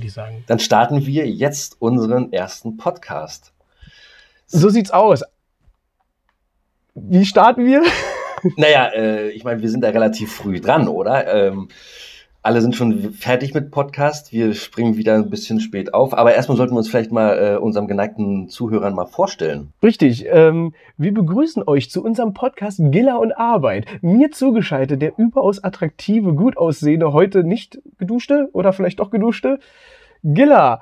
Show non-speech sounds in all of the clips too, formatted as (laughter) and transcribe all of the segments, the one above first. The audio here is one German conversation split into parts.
würde ich sagen. Dann starten wir jetzt unseren ersten Podcast. So sieht's aus. Wie starten wir? Naja, äh, ich meine, wir sind da relativ früh dran, oder? Ähm, alle sind schon fertig mit Podcast. Wir springen wieder ein bisschen spät auf. Aber erstmal sollten wir uns vielleicht mal äh, unserem geneigten Zuhörern mal vorstellen. Richtig. Ähm, wir begrüßen euch zu unserem Podcast Gilla und Arbeit. Mir zugeschaltet der überaus attraktive, gut aussehende, heute nicht geduschte oder vielleicht doch geduschte Gilla.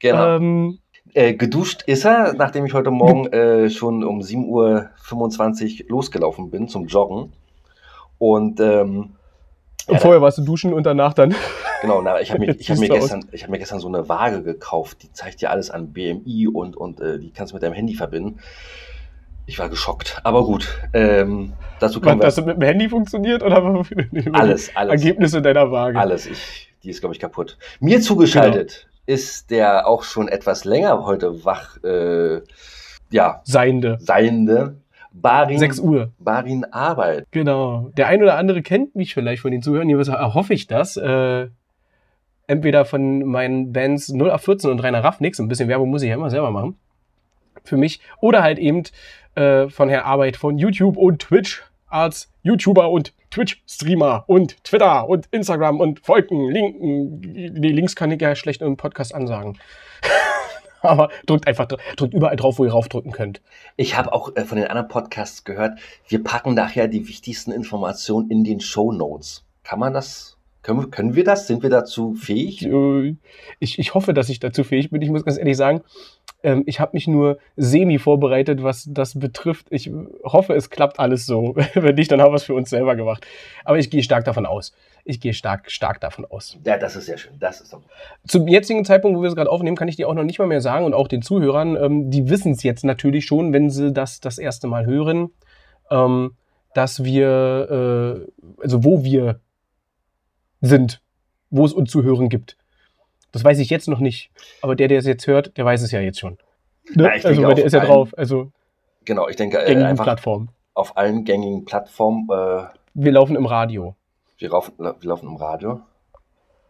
Genau. Ähm, äh, geduscht ist er, nachdem ich heute Morgen äh, schon um 7.25 Uhr losgelaufen bin zum Joggen. Und ähm, und vorher warst du duschen und danach dann. (laughs) Genau, na, ich habe mir, hab mir, (laughs) gestern, hab mir gestern so eine Waage gekauft, die zeigt dir alles an BMI und, und äh, die kannst du mit deinem Handy verbinden. Ich war geschockt, aber gut. Ähm, dazu kann das mit dem Handy funktioniert oder (laughs) alles, alles. Ergebnisse deiner Waage? Alles, ich, die ist, glaube ich, kaputt. Mir zugeschaltet genau. ist der auch schon etwas länger heute wach, äh, ja. Seiende. Seiende. Barin, 6 Uhr. Barin Arbeit. Genau. Der ein oder andere kennt mich vielleicht von den Zuhörern, jedenfalls hoffe ich das. Äh, entweder von meinen Bands 0 auf 14 und Rainer Raffnix, ein bisschen Werbung muss ich ja immer selber machen. Für mich. Oder halt eben äh, von Herr Arbeit von YouTube und Twitch als YouTuber und Twitch-Streamer und Twitter und Instagram und Folgen, Linken. Die Links kann ich ja schlecht im Podcast ansagen. (laughs) aber drückt einfach, drückt überall drauf, wo ihr raufdrücken könnt. Ich habe auch äh, von den anderen Podcasts gehört, wir packen nachher die wichtigsten Informationen in den Show Notes. Kann man das? Können, können wir das? Sind wir dazu fähig? Äh, ich, ich hoffe, dass ich dazu fähig bin. Ich muss ganz ehrlich sagen, ähm, ich habe mich nur semi vorbereitet, was das betrifft. Ich hoffe, es klappt alles so. (laughs) Wenn nicht, dann haben wir es für uns selber gemacht. Aber ich gehe stark davon aus. Ich gehe stark, stark davon aus. Ja, das ist sehr schön. Das ist doch. Zum jetzigen Zeitpunkt, wo wir es gerade aufnehmen, kann ich dir auch noch nicht mal mehr sagen und auch den Zuhörern, ähm, die wissen es jetzt natürlich schon, wenn sie das das erste Mal hören, ähm, dass wir, äh, also wo wir sind, wo es uns zu hören gibt. Das weiß ich jetzt noch nicht. Aber der, der es jetzt hört, der weiß es ja jetzt schon. Ne? Ja, also, weil der ist ja drauf. Also, genau, ich denke, äh, einfach Plattformen. auf allen gängigen Plattformen. Äh, wir laufen im Radio. Wir laufen, wir laufen im Radio.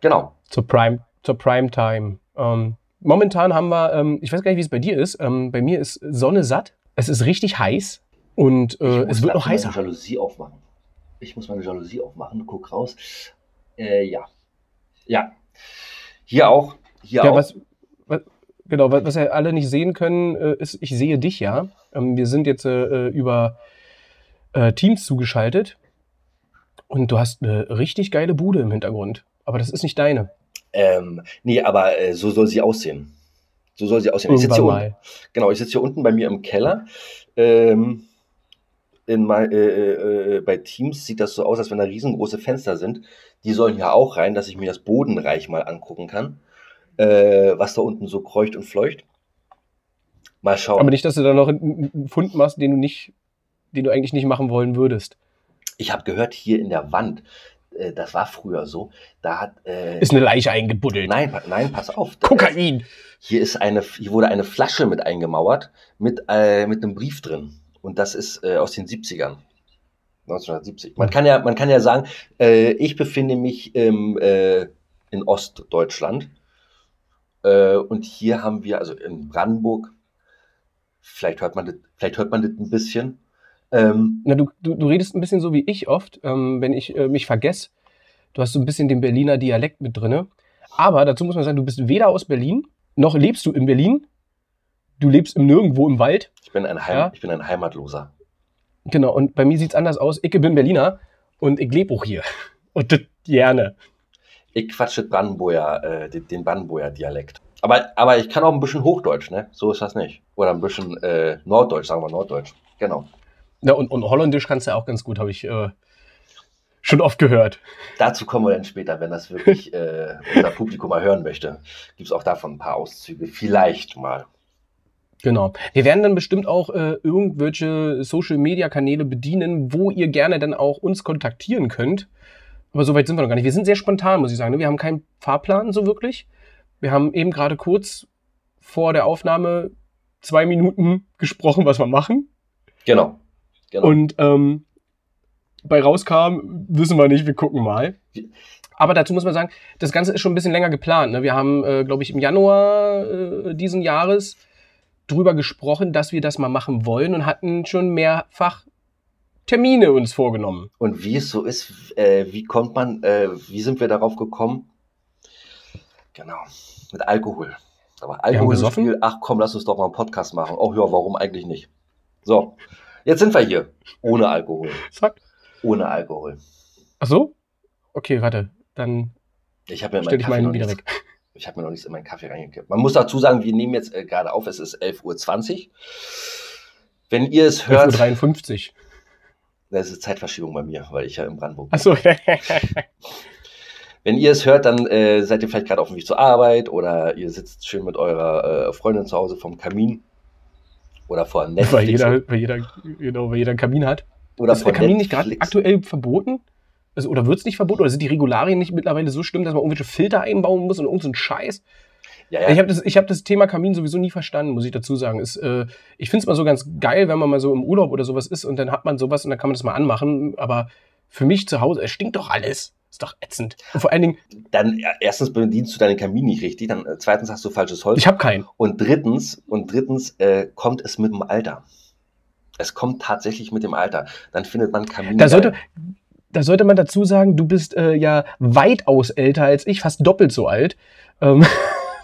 Genau. Zur Prime, zur Primetime. Ähm, momentan haben wir, ähm, ich weiß gar nicht, wie es bei dir ist. Ähm, bei mir ist Sonne satt. Es ist richtig heiß und äh, es wird noch heißer. Ich muss meine Jalousie aufmachen. Ich muss meine Jalousie aufmachen. Guck raus. Äh, ja. Ja. Hier auch. Hier ja, auch. Was, was, genau, was, was ja alle nicht sehen können, äh, ist, ich sehe dich ja. Ähm, wir sind jetzt äh, über äh, Teams zugeschaltet. Und du hast eine richtig geile Bude im Hintergrund. Aber das ist nicht deine. Ähm, nee, aber äh, so soll sie aussehen. So soll sie aussehen. Irgendwann ich sitze hier unten, genau, ich sitze hier unten bei mir im Keller. Ähm, in mein, äh, äh, bei Teams sieht das so aus, als wenn da riesengroße Fenster sind. Die sollen hier auch rein, dass ich mir das Bodenreich mal angucken kann, äh, was da unten so kreucht und fleucht. Mal schauen. Aber nicht, dass du da noch einen Fund machst, den du nicht, den du eigentlich nicht machen wollen würdest. Ich habe gehört, hier in der Wand, äh, das war früher so, da hat. Äh, ist eine Leiche eingebuddelt. Nein, nein, pass auf. Kokain! Hier, ist eine, hier wurde eine Flasche mit eingemauert mit, äh, mit einem Brief drin. Und das ist äh, aus den 70ern. 1970. Man kann ja, man kann ja sagen, äh, ich befinde mich im, äh, in Ostdeutschland. Äh, und hier haben wir, also in Brandenburg, vielleicht hört man das, vielleicht hört man das ein bisschen. Ähm, Na, du, du, du redest ein bisschen so wie ich oft, ähm, wenn ich äh, mich vergesse. Du hast so ein bisschen den Berliner Dialekt mit drinne. Aber dazu muss man sagen, du bist weder aus Berlin, noch lebst du in Berlin. Du lebst im Nirgendwo im Wald. Ich bin ein, Heim, ja? ich bin ein Heimatloser. Genau, und bei mir sieht es anders aus. Ich bin Berliner und ich lebe auch hier. (laughs) Und das gerne. Ich quatsche Brandenburger, äh, den Brandenburger Dialekt. Aber, aber ich kann auch ein bisschen Hochdeutsch, ne? So ist das nicht. Oder ein bisschen äh, Norddeutsch, sagen wir Norddeutsch. Genau. Ja, und, und Holländisch kannst du ja auch ganz gut, habe ich äh, schon oft gehört. Dazu kommen wir dann später, wenn das wirklich (laughs) äh, unser Publikum mal hören möchte. Gibt es auch davon ein paar Auszüge. Vielleicht mal. Genau. Wir werden dann bestimmt auch äh, irgendwelche Social-Media-Kanäle bedienen, wo ihr gerne dann auch uns kontaktieren könnt. Aber soweit sind wir noch gar nicht. Wir sind sehr spontan, muss ich sagen. Ne? Wir haben keinen Fahrplan so wirklich. Wir haben eben gerade kurz vor der Aufnahme zwei Minuten (laughs) gesprochen, was wir machen. Genau. Genau. Und ähm, bei rauskam, wissen wir nicht, wir gucken mal. Aber dazu muss man sagen, das Ganze ist schon ein bisschen länger geplant. Ne? Wir haben, äh, glaube ich, im Januar äh, diesen Jahres drüber gesprochen, dass wir das mal machen wollen und hatten schon mehrfach Termine uns vorgenommen. Und wie es so ist, äh, wie kommt man, äh, wie sind wir darauf gekommen? Genau, mit Alkohol. Aber Alkohol ist viel, ach komm, lass uns doch mal einen Podcast machen. Ach ja, warum eigentlich nicht? So, jetzt sind wir hier. Ohne Alkohol. Sag. Ohne Alkohol. Ach so? Okay, warte. Dann ich habe mir meinen wieder weg. Ich habe mir noch nichts in meinen Kaffee reingekippt. Man muss dazu sagen, wir nehmen jetzt äh, gerade auf, es ist 11.20 Uhr. Wenn ihr es hört. 11.53 Uhr. Das ist Zeitverschiebung bei mir, weil ich ja in Brandenburg bin. Achso. (laughs) Wenn ihr es hört, dann äh, seid ihr vielleicht gerade auf dem Weg zur Arbeit oder ihr sitzt schön mit eurer äh, Freundin zu Hause vom Kamin oder vor Netflix. Weil jeder, weil jeder, genau, weil jeder einen Kamin hat. Oder ist der Kamin Netflix. nicht gerade aktuell verboten? Also, oder wird es nicht verboten? Oder sind die Regularien nicht mittlerweile so schlimm, dass man irgendwelche Filter einbauen muss und irgendeinen so Scheiß? Ja, ja. Ich habe das, hab das Thema Kamin sowieso nie verstanden, muss ich dazu sagen. Ist, äh, ich finde es mal so ganz geil, wenn man mal so im Urlaub oder sowas ist und dann hat man sowas und dann kann man das mal anmachen. Aber für mich zu Hause, es stinkt doch alles. Ist doch ätzend. Und vor allen Dingen. Dann erstens bedienst du deinen Kamin nicht richtig, dann äh, zweitens hast du falsches Holz. Ich habe keinen. Und drittens, und drittens äh, kommt es mit dem Alter. Es kommt tatsächlich mit dem Alter. Dann findet man Kamin. Da sollte, da sollte man dazu sagen, du bist äh, ja weitaus älter als ich, fast doppelt so alt. Ähm. (laughs)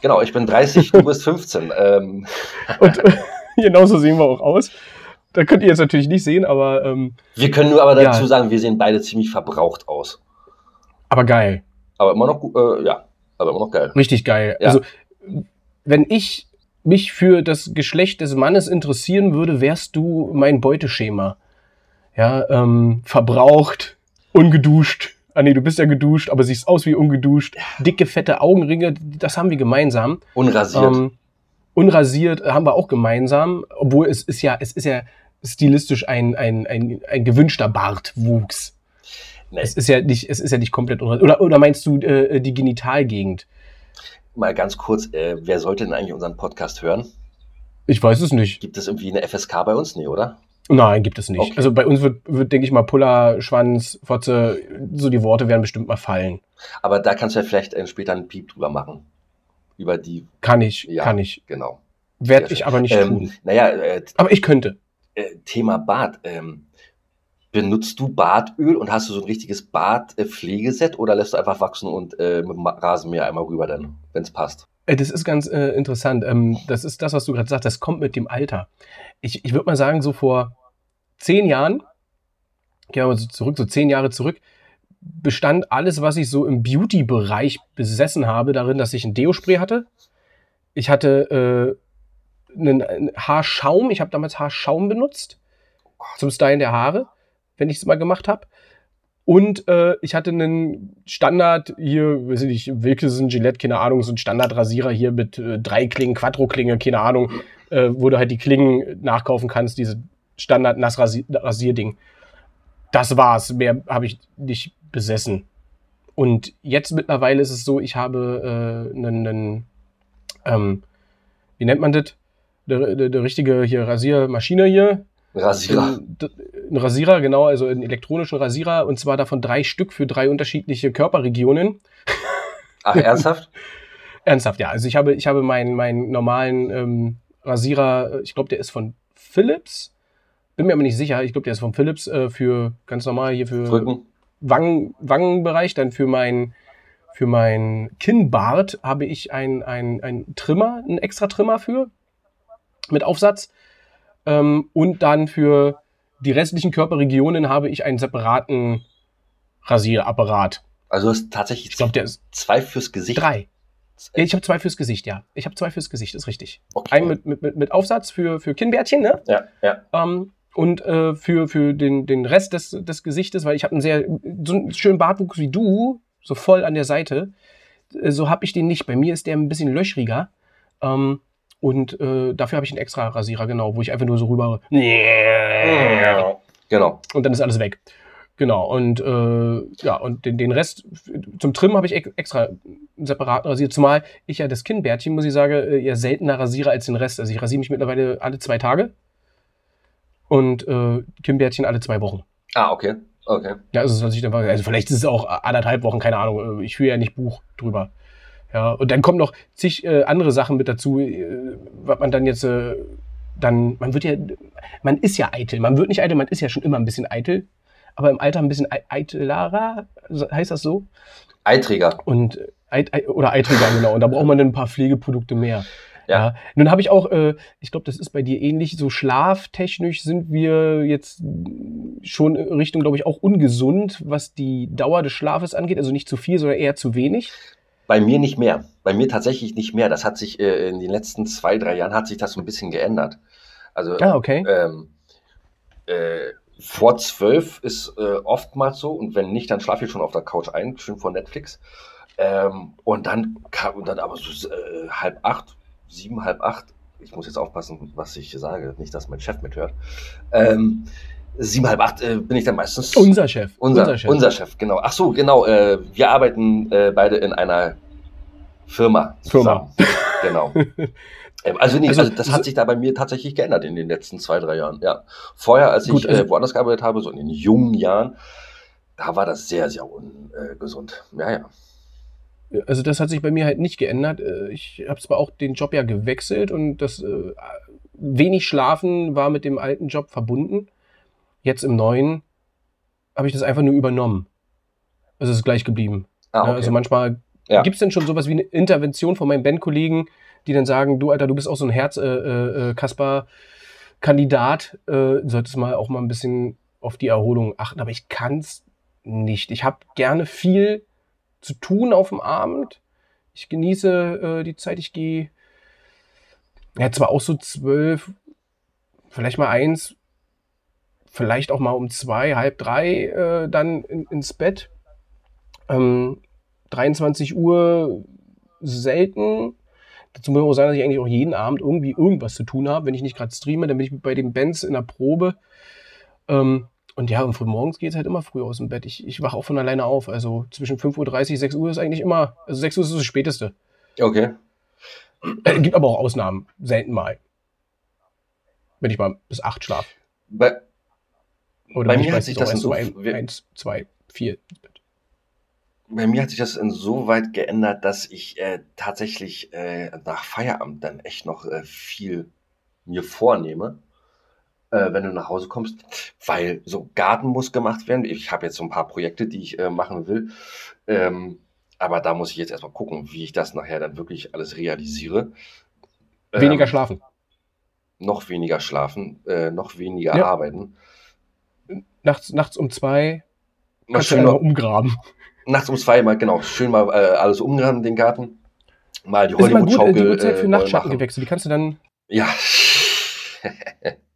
Genau, ich bin 30, du bist 15. Ähm. (laughs) Und äh, genauso sehen wir auch aus. Da könnt ihr jetzt natürlich nicht sehen, aber. Ähm, wir können nur aber dazu ja. sagen, wir sehen beide ziemlich verbraucht aus. Aber geil. Aber immer noch, äh, ja, aber immer noch geil. Richtig geil. Ja. Also, wenn ich mich für das Geschlecht des Mannes interessieren würde, wärst du mein Beuteschema. Ja, ähm, verbraucht, ungeduscht. Ah nee, du bist ja geduscht, aber siehst aus wie ungeduscht. Dicke, fette Augenringe, das haben wir gemeinsam. Unrasiert. Ähm, unrasiert haben wir auch gemeinsam, obwohl es ist ja, es ist ja stilistisch ein, ein, ein, ein gewünschter Bartwuchs. Nee. Es ist ja nicht, es ist ja nicht komplett unrasiert. Oder, oder meinst du äh, die Genitalgegend? Mal ganz kurz, äh, wer sollte denn eigentlich unseren Podcast hören? Ich weiß es nicht. Gibt es irgendwie eine FSK bei uns? Nee, oder? Nein, gibt es nicht. Okay. Also bei uns wird, wird denke ich mal, Puller, Schwanz, Fotze, so die Worte werden bestimmt mal fallen. Aber da kannst du ja vielleicht äh, später einen Piep drüber machen. Über die. Kann ich, ja, kann ich. Genau. Werde ich aber nicht ähm, tun. Naja, äh, aber ich könnte. Äh, Thema Bad. Ähm, benutzt du Bartöl und hast du so ein richtiges Bartpflegeset oder lässt du einfach wachsen und äh, mit dem Rasenmäher einmal rüber dann, wenn es passt? Äh, das ist ganz äh, interessant. Ähm, das ist das, was du gerade sagst, das kommt mit dem Alter. Ich, ich würde mal sagen, so vor zehn Jahren, gehen wir mal so zurück, so zehn Jahre zurück, bestand alles, was ich so im Beauty-Bereich besessen habe, darin, dass ich ein Deo-Spray hatte. Ich hatte äh, einen, einen Haarschaum, ich habe damals Haarschaum benutzt zum Stylen der Haare, wenn ich es mal gemacht habe. Und äh, ich hatte einen Standard hier, weiß ich nicht, Wilkinson, Gillette, keine Ahnung, so ein Standardrasierer hier mit äh, drei Klingen, Quattro-Klinge, keine Ahnung, äh, wo du halt die Klingen nachkaufen kannst, diese Standard-Nassrasierding. Das war's. Mehr habe ich nicht besessen. Und jetzt mittlerweile ist es so, ich habe einen, äh, ähm, wie nennt man das? Der, der richtige hier Rasiermaschine hier. Rasierer. Ein Rasierer, genau, also einen elektronischen Rasierer und zwar davon drei Stück für drei unterschiedliche Körperregionen. Ach, ernsthaft? (laughs) ernsthaft, ja. Also ich habe, ich habe meinen, meinen normalen ähm, Rasierer, ich glaube, der ist von Philips. Bin mir aber nicht sicher. Ich glaube, der ist von Philips äh, für ganz normal hier für Rücken. Wangen, Wangenbereich. Dann für mein, für mein Kinnbart habe ich einen ein Trimmer, einen extra Trimmer für mit Aufsatz. Ähm, und dann für die restlichen Körperregionen habe ich einen separaten Rasierapparat. Also du hast tatsächlich ich glaub, der ist zwei fürs Gesicht. Drei. Ja, ich habe zwei fürs Gesicht, ja. Ich habe zwei fürs Gesicht, ist richtig. Okay. Einen mit, mit, mit Aufsatz für, für Kinnbärtchen, ne? Ja, ja. Ähm, und äh, für, für den, den Rest des, des Gesichtes, weil ich habe einen sehr so einen schönen Bartwuchs wie du, so voll an der Seite. Äh, so habe ich den nicht. Bei mir ist der ein bisschen löchriger. Ähm, und äh, dafür habe ich einen extra Rasierer, genau, wo ich einfach nur so rüber. Genau. Und dann ist alles weg. Genau. Und äh, ja, und den, den Rest zum Trimmen habe ich extra separat rasiert. Zumal ich ja das Kinnbärtchen, muss ich sagen, äh, eher seltener rasiere als den Rest. Also ich rasiere mich mittlerweile alle zwei Tage und äh, Kinnbärtchen alle zwei Wochen. Ah, okay. Okay. Ja, also, also vielleicht ist es auch anderthalb Wochen, keine Ahnung. Ich führe ja nicht Buch drüber. Ja, und dann kommen noch zig äh, andere Sachen mit dazu, äh, was man dann jetzt äh, dann, man wird ja, man ist ja eitel. Man wird nicht eitel, man ist ja schon immer ein bisschen eitel. Aber im Alter ein bisschen eitlerer, heißt das so? Eiträger. Und, Eit, oder Eiträger, (laughs) genau. Und da braucht man dann ein paar Pflegeprodukte mehr. Ja. Nun habe ich auch, äh, ich glaube, das ist bei dir ähnlich, so schlaftechnisch sind wir jetzt schon Richtung, glaube ich, auch ungesund, was die Dauer des Schlafes angeht. Also nicht zu viel, sondern eher zu wenig. Bei mir nicht mehr. Bei mir tatsächlich nicht mehr. Das hat sich äh, in den letzten zwei, drei Jahren hat sich das so ein bisschen geändert. Also ah, okay. ähm, äh, vor zwölf ist äh, oftmals so und wenn nicht, dann schlafe ich schon auf der Couch ein, schön vor Netflix. Ähm, und dann kam und dann aber so äh, halb acht, sieben, halb acht. Ich muss jetzt aufpassen, was ich sage, nicht, dass mein Chef mithört. Ähm, sieben, halb acht äh, bin ich dann meistens. Unser Chef. Unser, unser Chef. Unser Chef, genau. Ach so, genau. Äh, wir arbeiten äh, beide in einer Firma zusammen. Firma. Genau. (laughs) Ähm, also, nee, also, also, das hat sich da bei mir tatsächlich geändert in den letzten zwei, drei Jahren. Ja. Vorher, als gut, ich also, äh, woanders gearbeitet habe, so in den jungen Jahren, da war das sehr, sehr ungesund. Ja, ja. Also das hat sich bei mir halt nicht geändert. Äh, ich habe zwar auch den Job ja gewechselt und das äh, wenig Schlafen war mit dem alten Job verbunden. Jetzt im neuen habe ich das einfach nur übernommen. Also es ist gleich geblieben. Ah, okay. Also manchmal ja. gibt es denn schon sowas wie eine Intervention von meinen Bandkollegen, die dann sagen, du Alter, du bist auch so ein Herz, äh, äh, Kasper Kandidat, äh, solltest mal auch mal ein bisschen auf die Erholung achten, aber ich kann es nicht. Ich habe gerne viel zu tun auf dem Abend. Ich genieße äh, die Zeit, ich gehe ja zwar auch so zwölf, vielleicht mal eins, vielleicht auch mal um zwei, halb drei äh, dann in, ins Bett. Ähm, 23 Uhr selten. Dazu muss man auch sagen, dass ich eigentlich auch jeden Abend irgendwie irgendwas zu tun habe. Wenn ich nicht gerade streame, dann bin ich bei den Bands in der Probe. Ähm, und ja, und früh morgens geht es halt immer früh aus dem Bett. Ich, ich wache auch von alleine auf. Also zwischen 5.30 Uhr, 6 Uhr ist eigentlich immer, also 6 Uhr ist das Späteste. Okay. Äh, gibt aber auch Ausnahmen, selten mal. Wenn ich mal bis 8 schlafe. Bei, Oder bei mir hat sich das so 1, 2, 4 bei mir hat sich das insoweit geändert, dass ich äh, tatsächlich äh, nach Feierabend dann echt noch äh, viel mir vornehme, äh, wenn du nach Hause kommst, weil so Garten muss gemacht werden. Ich habe jetzt so ein paar Projekte, die ich äh, machen will, ähm, aber da muss ich jetzt erstmal gucken, wie ich das nachher dann wirklich alles realisiere. Weniger ähm, schlafen. Noch weniger schlafen, äh, noch weniger ja. arbeiten. Nachts, nachts um zwei du ja noch umgraben nachts um zwei mal, genau, schön mal äh, alles umgraben, den Garten. Mal die Hollywood-Schaukel. Die Uhrzeit für äh, Nachtschattengewächse, die kannst du dann. Ja. (laughs)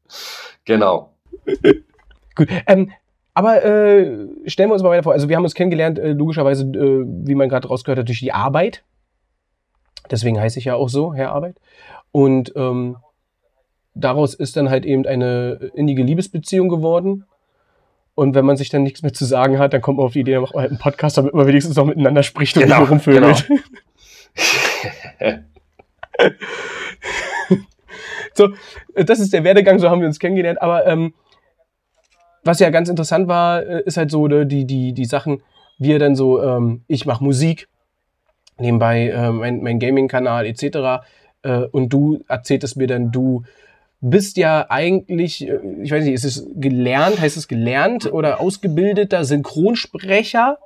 genau. (laughs) Gut. Ähm, aber äh, stellen wir uns mal weiter vor. Also wir haben uns kennengelernt, äh, logischerweise, äh, wie man gerade rausgehört hat, durch die Arbeit. Deswegen heiße ich ja auch so, Herr Arbeit. Und ähm, daraus ist dann halt eben eine innige Liebesbeziehung geworden. Und wenn man sich dann nichts mehr zu sagen hat, dann kommt man auf die Idee, dann macht man halt einen Podcast, damit man wenigstens noch miteinander spricht und genau, nicht rumvögelt. Genau. (laughs) (laughs) so, das ist der Werdegang, so haben wir uns kennengelernt. Aber ähm, was ja ganz interessant war, äh, ist halt so ne, die, die, die Sachen, wie er dann so, ähm, ich mache Musik, nebenbei äh, mein, mein Gaming-Kanal etc. Äh, und du erzähltest mir dann, du bist ja eigentlich, äh, ich weiß nicht, ist es gelernt, heißt es gelernt oder ausgebildeter Synchronsprecher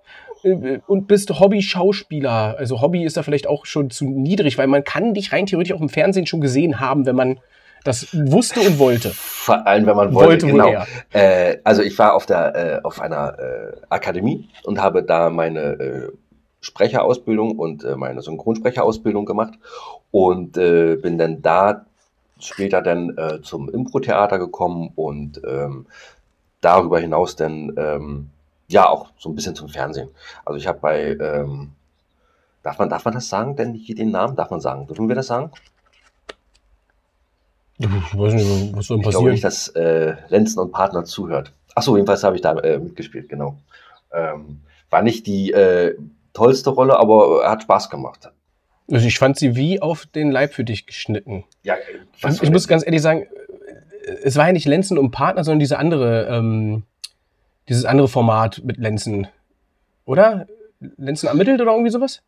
äh, und bist Hobby-Schauspieler. Also Hobby ist da vielleicht auch schon zu niedrig, weil man kann dich rein theoretisch auch im Fernsehen schon gesehen haben, wenn man das wusste und wollte. Vor allem, wenn man wollte, wollte genau. Äh, also ich war auf der äh, auf einer äh, Akademie und habe da meine äh, Sprecherausbildung und meine Synchronsprecherausbildung gemacht und bin dann da später dann äh, zum Impro-Theater gekommen und ähm, darüber hinaus dann ähm, ja auch so ein bisschen zum Fernsehen. Also ich habe bei, ähm, darf man, darf man das sagen, denn hier den Namen darf man sagen? Dürfen wir das sagen? Ich weiß nicht, was soll passieren? Ich glaube nicht, dass äh, Lenzen und Partner zuhört. Achso, jedenfalls habe ich da äh, mitgespielt, genau. Ähm, war nicht die äh, tollste Rolle, aber hat Spaß gemacht. Also ich fand sie wie auf den Leib für dich geschnitten. Ja, was ich, ich muss ganz ehrlich sagen, es war ja nicht Lenzen und Partner, sondern diese andere, ähm, dieses andere Format mit Lenzen, oder? Lenzen ermittelt oder irgendwie sowas?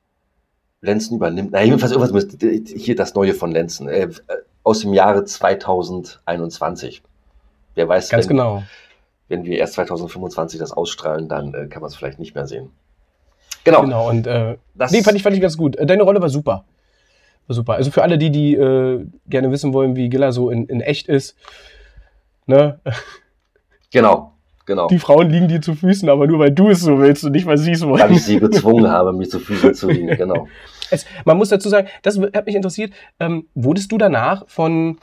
Lenzen übernimmt, na jedenfalls irgendwas mit, hier das Neue von Lenzen, äh, aus dem Jahre 2021. Wer weiß, Ganz wenn, genau. wenn wir erst 2025 das ausstrahlen, dann äh, kann man es vielleicht nicht mehr sehen. Genau. Genau, und äh, Das, nee, fand ich, fand ich ganz gut. Äh, Deine Rolle war super. War super. Also für alle, die, die äh, gerne wissen wollen, wie Gilla so in, in echt ist, ne? (laughs) genau, genau. Die Frauen liegen dir zu Füßen, aber nur weil du es so willst und nicht, weil sie es Weil wollen. ich sie gezwungen (laughs) habe, mir zu Füßen zu liegen, genau. Es, man muss dazu sagen, das hat mich interessiert, ähm, wurdest du danach von,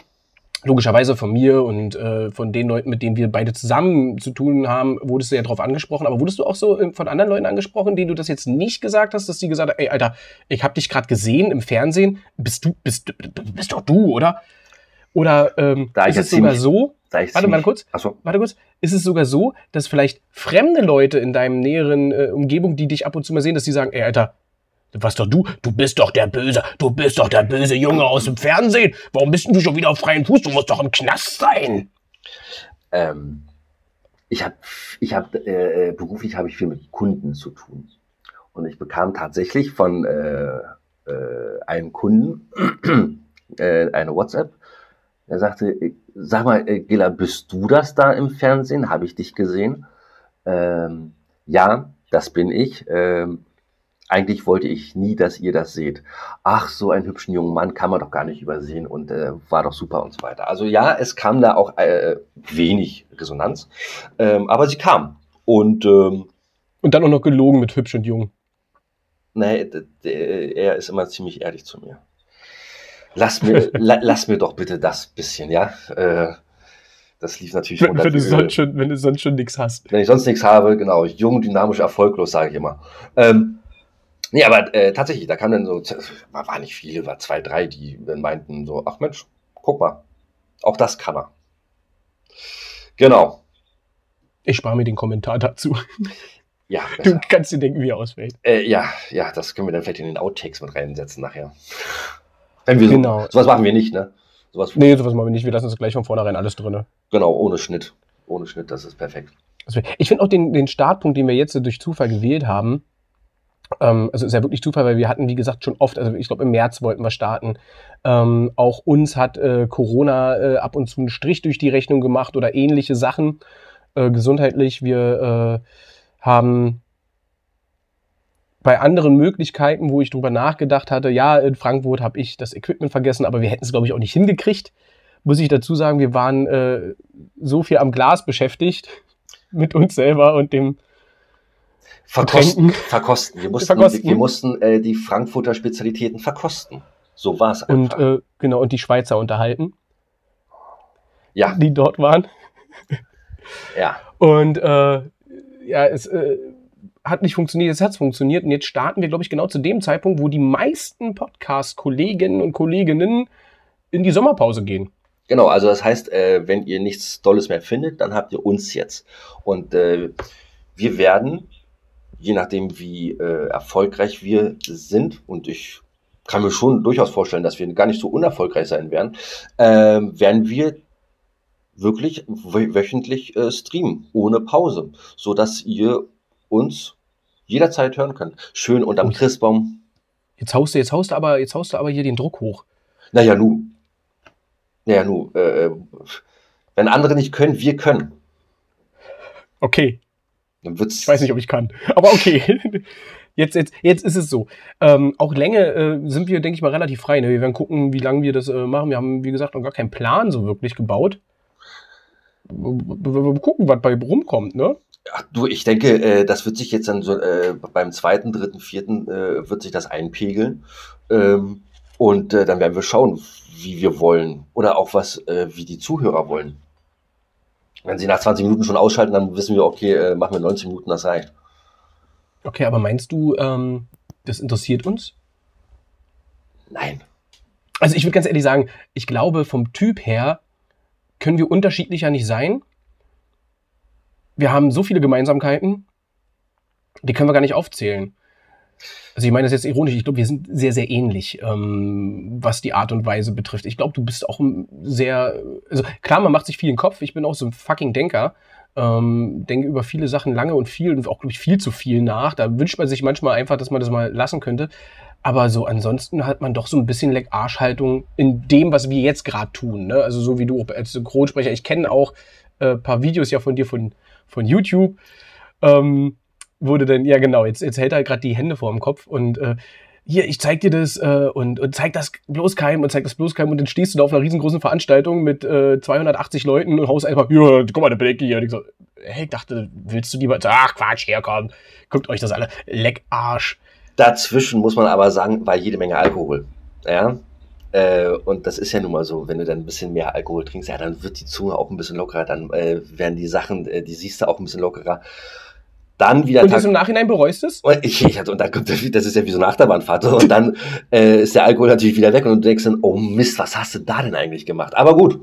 logischerweise von mir und äh, von den Leuten, mit denen wir beide zusammen zu tun haben, wurdest du ja drauf angesprochen, aber wurdest du auch so äh, von anderen Leuten angesprochen, denen du das jetzt nicht gesagt hast, dass die gesagt haben, ey, Alter, ich hab dich gerade gesehen im Fernsehen, bist du, bist, bist doch du, oder? Oder ähm, Da ist es sogar so, Warte mal kurz. Achso, warte kurz, ist es sogar so, dass vielleicht fremde Leute in deinem näheren äh, Umgebung, die dich ab und zu mal sehen, dass die sagen, ey, Alter, was doch du? Du bist doch der Böse, du bist doch der böse Junge aus dem Fernsehen. Warum bist denn du schon wieder auf freien Fuß? Du musst doch im Knast sein. ähm, ich habe, ich hab, äh, beruflich habe ich viel mit Kunden zu tun. Und ich bekam tatsächlich von äh, äh, einem Kunden (clears throat) äh, eine WhatsApp. Er sagte, äh, sag mal, äh, bist du das da im Fernsehen? Habe ich dich gesehen? Ähm, ja, das bin ich. Ähm, eigentlich wollte ich nie, dass ihr das seht. Ach, so einen hübschen jungen Mann kann man doch gar nicht übersehen und äh, war doch super und so weiter. Also ja, es kam da auch äh, wenig Resonanz, ähm, aber sie kam. Und ähm, Und dann auch noch gelogen mit hübsch und jung. nee, er ist immer ziemlich ehrlich zu mir. Lass mir, (laughs) la, lass mir doch bitte das bisschen, ja. Äh, das lief natürlich Wenn, wenn, du sonst schon, wenn du sonst schon nichts hast. Wenn ich sonst nichts habe, genau, jung, dynamisch, erfolglos, sage ich immer. Ähm, nee, aber äh, tatsächlich, da kamen dann so, war, war nicht viele, war zwei, drei, die meinten so, ach Mensch, guck mal, auch das kann er. Genau, Ich spare mir den Kommentar dazu. (laughs) ja, Du besser. kannst dir denken, wie er ausfällt. Äh, ja, ja, das können wir dann vielleicht in den Outtakes mit reinsetzen nachher. Wenn wir so, Genau. sowas machen wir nicht, ne? Sowas, Nee, sowas machen wir nicht. Wir lassen uns gleich von vornherein alles drin. genau, ohne Schnitt. Ohne Schnitt, das ist perfekt. Ich finde auch den, den Startpunkt, den wir jetzt durch Zufall gewählt haben, ähm, also ist ja wirklich Zufall, weil wir hatten, wie gesagt, schon oft, also ich glaube im März wollten wir starten. Ähm, auch uns hat äh, Corona äh, ab und zu einen Strich durch die Rechnung gemacht oder ähnliche Sachen äh, gesundheitlich. Wir äh, haben bei anderen Möglichkeiten, wo ich drüber nachgedacht hatte, ja, in Frankfurt habe ich das Equipment vergessen, aber wir hätten es, glaube ich, auch nicht hingekriegt. Muss ich dazu sagen, wir waren äh, so viel am Glas beschäftigt (laughs) mit uns selber und dem Verkosten, verkosten. Wir mussten, Verkosten. Wir, wir mussten äh, die Frankfurter Spezialitäten verkosten. So war es und einfach. äh, genau und die Schweizer unterhalten, ja, die dort waren. ja. Und äh, ja, es äh, hat nicht funktioniert, es hat funktioniert. Und jetzt starten wir, glaube ich, genau zu dem Zeitpunkt, wo die meisten Podcast-Kolleginnen und Kolleginnen in die Sommerpause gehen. Genau, also das heißt, äh, wenn ihr nichts Tolles mehr findet, dann habt ihr uns jetzt. Und äh, wir werden, je nachdem wie äh, erfolgreich wir sind, und ich kann mir schon durchaus vorstellen, dass wir gar nicht so unerfolgreich sein werden, äh, werden wir wirklich wö- wöchentlich äh, streamen, ohne Pause, so dass ihr uns jederzeit hören könnt. Schön unterm Ui. Christbaum. Jetzt haust du, jetzt haust du aber, jetzt haust du aber hier den Druck hoch. Naja, nu. Naja, nu. Äh, wenn andere nicht können, wir können. Okay, Dann wird's. ich weiß nicht, ob ich kann, aber okay. (laughs) Jetzt, jetzt, jetzt ist es so. Ähm, auch Länge äh, sind wir, denke ich mal, relativ frei. Ne? Wir werden gucken, wie lange wir das äh, machen. Wir haben, wie gesagt, noch gar keinen Plan so wirklich gebaut. Wir, gucken, was bei rumkommt, ne? Ach, du, ich denke, äh, das wird sich jetzt dann so äh, beim zweiten, dritten, vierten äh, wird sich das einpegeln. Ähm, und äh, dann werden wir schauen, wie wir wollen. Oder auch was, äh, wie die Zuhörer wollen. Wenn sie nach 20 Minuten schon ausschalten, dann wissen wir, okay, äh, machen wir 90 Minuten, das reicht. Okay, aber meinst du, ähm, das interessiert uns? Nein. Also ich würde ganz ehrlich sagen, ich glaube, vom Typ her können wir unterschiedlicher nicht sein. Wir haben so viele Gemeinsamkeiten, die können wir gar nicht aufzählen. Also ich meine das jetzt ironisch, ich glaube, wir sind sehr, sehr ähnlich, ähm, was die Art und Weise betrifft. Ich glaube, du bist auch sehr, also klar, man macht sich viel in den Kopf, ich bin auch so ein fucking Denker. Ähm, denke über viele Sachen lange und viel und auch, glaube ich, viel zu viel nach. Da wünscht man sich manchmal einfach, dass man das mal lassen könnte. Aber so ansonsten hat man doch so ein bisschen Leck-Arschhaltung in dem, was wir jetzt gerade tun. Ne? Also so wie du als Synchronsprecher. Ich kenne auch ein äh, paar Videos ja von dir von, von YouTube. Ähm, wurde dann, ja genau, jetzt, jetzt hält er gerade die Hände vor dem Kopf und äh, hier, ich zeig dir das äh, und, und zeig das bloß keinem und zeig das bloß keinem und dann stehst du da auf einer riesengroßen Veranstaltung mit äh, 280 Leuten und haust einfach, ja, guck mal, der Blackie hier. Und ich so, hey, ich dachte, willst du lieber, ach Quatsch, herkommen, guckt euch das alle, leck Arsch. Dazwischen muss man aber sagen, war jede Menge Alkohol. Ja, äh, und das ist ja nun mal so, wenn du dann ein bisschen mehr Alkohol trinkst, ja, dann wird die Zunge auch ein bisschen lockerer, dann äh, werden die Sachen, äh, die siehst du auch ein bisschen lockerer. Dann wieder. Und das im Nachhinein bereust es? Und, ich, ich, und dann kommt das ist ja wie so eine Achterbahnfahrt. Und dann äh, ist der Alkohol natürlich wieder weg und du denkst dann, oh Mist, was hast du da denn eigentlich gemacht? Aber gut.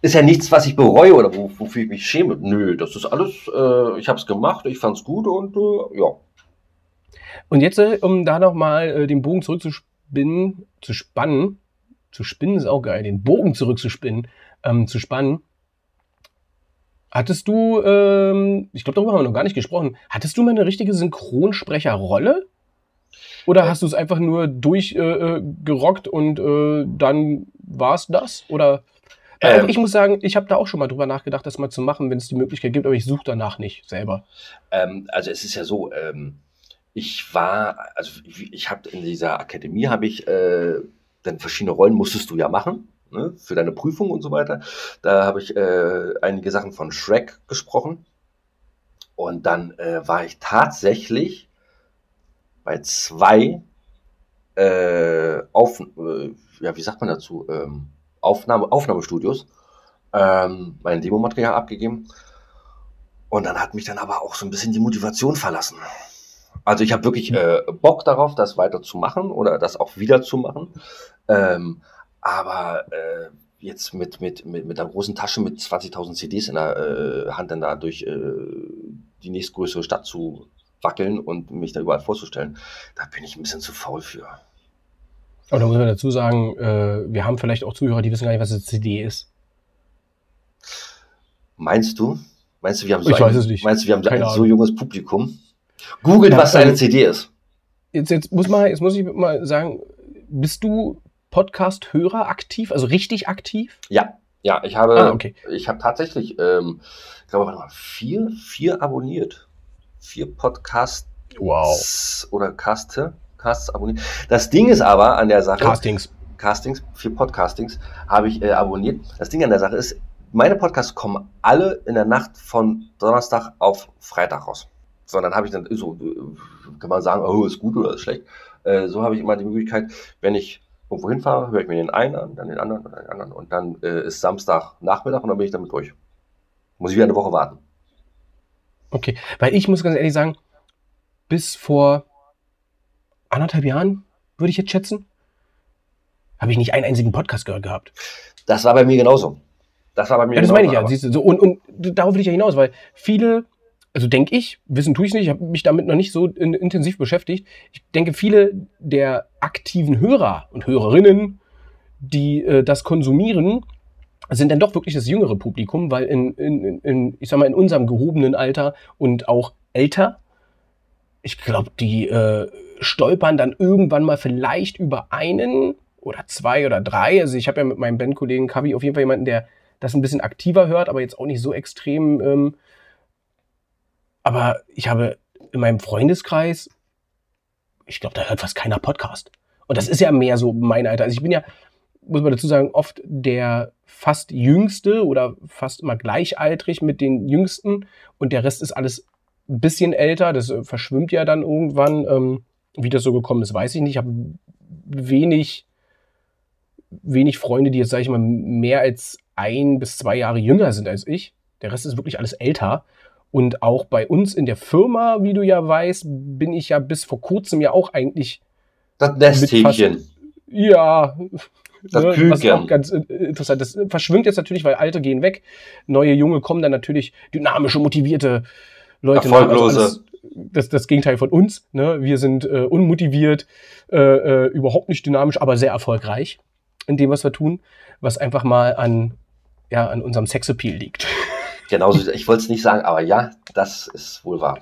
Ist ja nichts, was ich bereue oder wofür ich mich schäme. Nö, das ist alles, äh, ich habe es gemacht, ich fand es gut und äh, ja. Und jetzt, äh, um da nochmal äh, den Bogen zurückzuspinnen, zu spannen, zu spinnen ist auch geil, den Bogen zurückzuspinnen, ähm, zu spannen, Hattest du, ähm, ich glaube, darüber haben wir noch gar nicht gesprochen, hattest du mal eine richtige Synchronsprecherrolle? Oder hast du es einfach nur durchgerockt äh, äh und äh, dann war es das? Oder ähm, ich muss sagen, ich habe da auch schon mal drüber nachgedacht, das mal zu machen, wenn es die Möglichkeit gibt, aber ich suche danach nicht selber. Ähm, also es ist ja so, ähm, ich war, also ich, ich habe in dieser Akademie habe ich äh, dann verschiedene Rollen musstest du ja machen ne, für deine Prüfung und so weiter. Da habe ich äh, einige Sachen von Shrek gesprochen. Und dann äh, war ich tatsächlich bei zwei äh, auf, äh, ja, wie sagt man dazu, ähm, Aufnahme, Aufnahmestudios ähm, mein Demomaterial abgegeben. Und dann hat mich dann aber auch so ein bisschen die Motivation verlassen. Also ich habe wirklich äh, Bock darauf, das weiterzumachen oder das auch wieder zu machen. Ähm, aber äh, jetzt mit, mit, mit, mit einer großen Tasche mit 20.000 CDs in der äh, Hand dann da durch äh, die nächstgrößere Stadt zu wackeln und mich da überall vorzustellen, da bin ich ein bisschen zu faul für. Aber da muss man dazu sagen, äh, wir haben vielleicht auch Zuhörer, die wissen gar nicht, was eine CD ist. Meinst du? Meinst du, wir haben so, ein, Meinst du, wir haben ein so junges Publikum? Googelt, ja, was eine ähm, CD ist. Jetzt, jetzt, muss man, jetzt muss ich mal sagen, bist du Podcast-Hörer aktiv, also richtig aktiv? Ja, ja, ich habe, ah, okay. ich habe tatsächlich, ähm, ich glaube, warte mal, vier, vier abonniert. Vier Podcasts wow. oder Caste, Casts abonniert. Das Ding ist aber an der Sache. Castings. Castings, vier Podcastings habe ich äh, abonniert. Das Ding an der Sache ist, meine Podcasts kommen alle in der Nacht von Donnerstag auf Freitag raus. So, dann habe ich dann so, äh, kann man sagen, oh, ist gut oder ist schlecht. Äh, so habe ich immer die Möglichkeit, wenn ich irgendwo hinfahre, höre ich mir den einen an, dann den anderen und dann den anderen. Und dann äh, ist Samstag Nachmittag und dann bin ich damit durch. Muss ich wieder eine Woche warten. Okay, weil ich muss ganz ehrlich sagen, bis vor anderthalb Jahren, würde ich jetzt schätzen, habe ich nicht einen einzigen Podcast gehört gehabt. Das war bei mir genauso. Das war bei mir ja, das genauso. meine ich ja. Siehst du, so, und, und darauf will ich ja hinaus, weil viele also denke ich, wissen tue ich nicht, ich habe mich damit noch nicht so in, intensiv beschäftigt. Ich denke, viele der aktiven Hörer und Hörerinnen, die äh, das konsumieren, sind dann doch wirklich das jüngere Publikum, weil in, in, in, ich sag mal, in unserem gehobenen Alter und auch älter, ich glaube, die äh, stolpern dann irgendwann mal vielleicht über einen oder zwei oder drei. Also ich habe ja mit meinem Bandkollegen Kavi auf jeden Fall jemanden, der das ein bisschen aktiver hört, aber jetzt auch nicht so extrem ähm, aber ich habe in meinem Freundeskreis, ich glaube, da hört fast keiner Podcast. Und das ist ja mehr so mein Alter. Also ich bin ja, muss man dazu sagen, oft der fast jüngste oder fast immer gleichaltrig mit den jüngsten und der Rest ist alles ein bisschen älter. Das äh, verschwimmt ja dann irgendwann. Ähm, wie das so gekommen ist, weiß ich nicht. Ich habe wenig, wenig Freunde, die jetzt, sage ich mal, mehr als ein bis zwei Jahre jünger sind als ich. Der Rest ist wirklich alles älter. Und auch bei uns in der Firma, wie du ja weißt, bin ich ja bis vor kurzem ja auch eigentlich. Das Nesthäkchen. Ja. Das ne, was auch ganz interessant. Das verschwimmt jetzt natürlich, weil alte gehen weg. Neue Junge kommen dann natürlich dynamische, motivierte Leute Erfolglose. Also das, das Gegenteil von uns. Ne? Wir sind äh, unmotiviert, äh, äh, überhaupt nicht dynamisch, aber sehr erfolgreich in dem, was wir tun, was einfach mal an, ja, an unserem Sexappeal liegt. Genauso, ich wollte es nicht sagen, aber ja, das ist wohl wahr.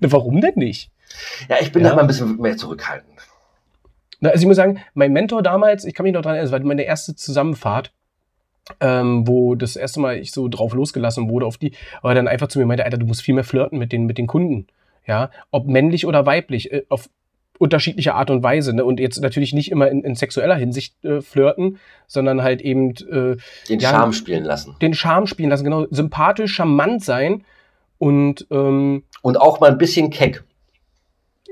Warum denn nicht? Ja, ich bin Ja. da mal ein bisschen mehr zurückhaltend. Na, also ich muss sagen, mein Mentor damals, ich kann mich noch dran erinnern, es war meine erste Zusammenfahrt, ähm, wo das erste Mal ich so drauf losgelassen wurde auf die, aber dann einfach zu mir meinte, Alter, du musst viel mehr flirten mit den, mit den Kunden. Ja, ob männlich oder weiblich, äh, auf unterschiedliche Art und Weise. Ne? Und jetzt natürlich nicht immer in, in sexueller Hinsicht äh, flirten, sondern halt eben äh, Den Ja. Charme spielen lassen. den Charme spielen lassen, genau, sympathisch, charmant sein und ähm, Und auch mal ein bisschen keck.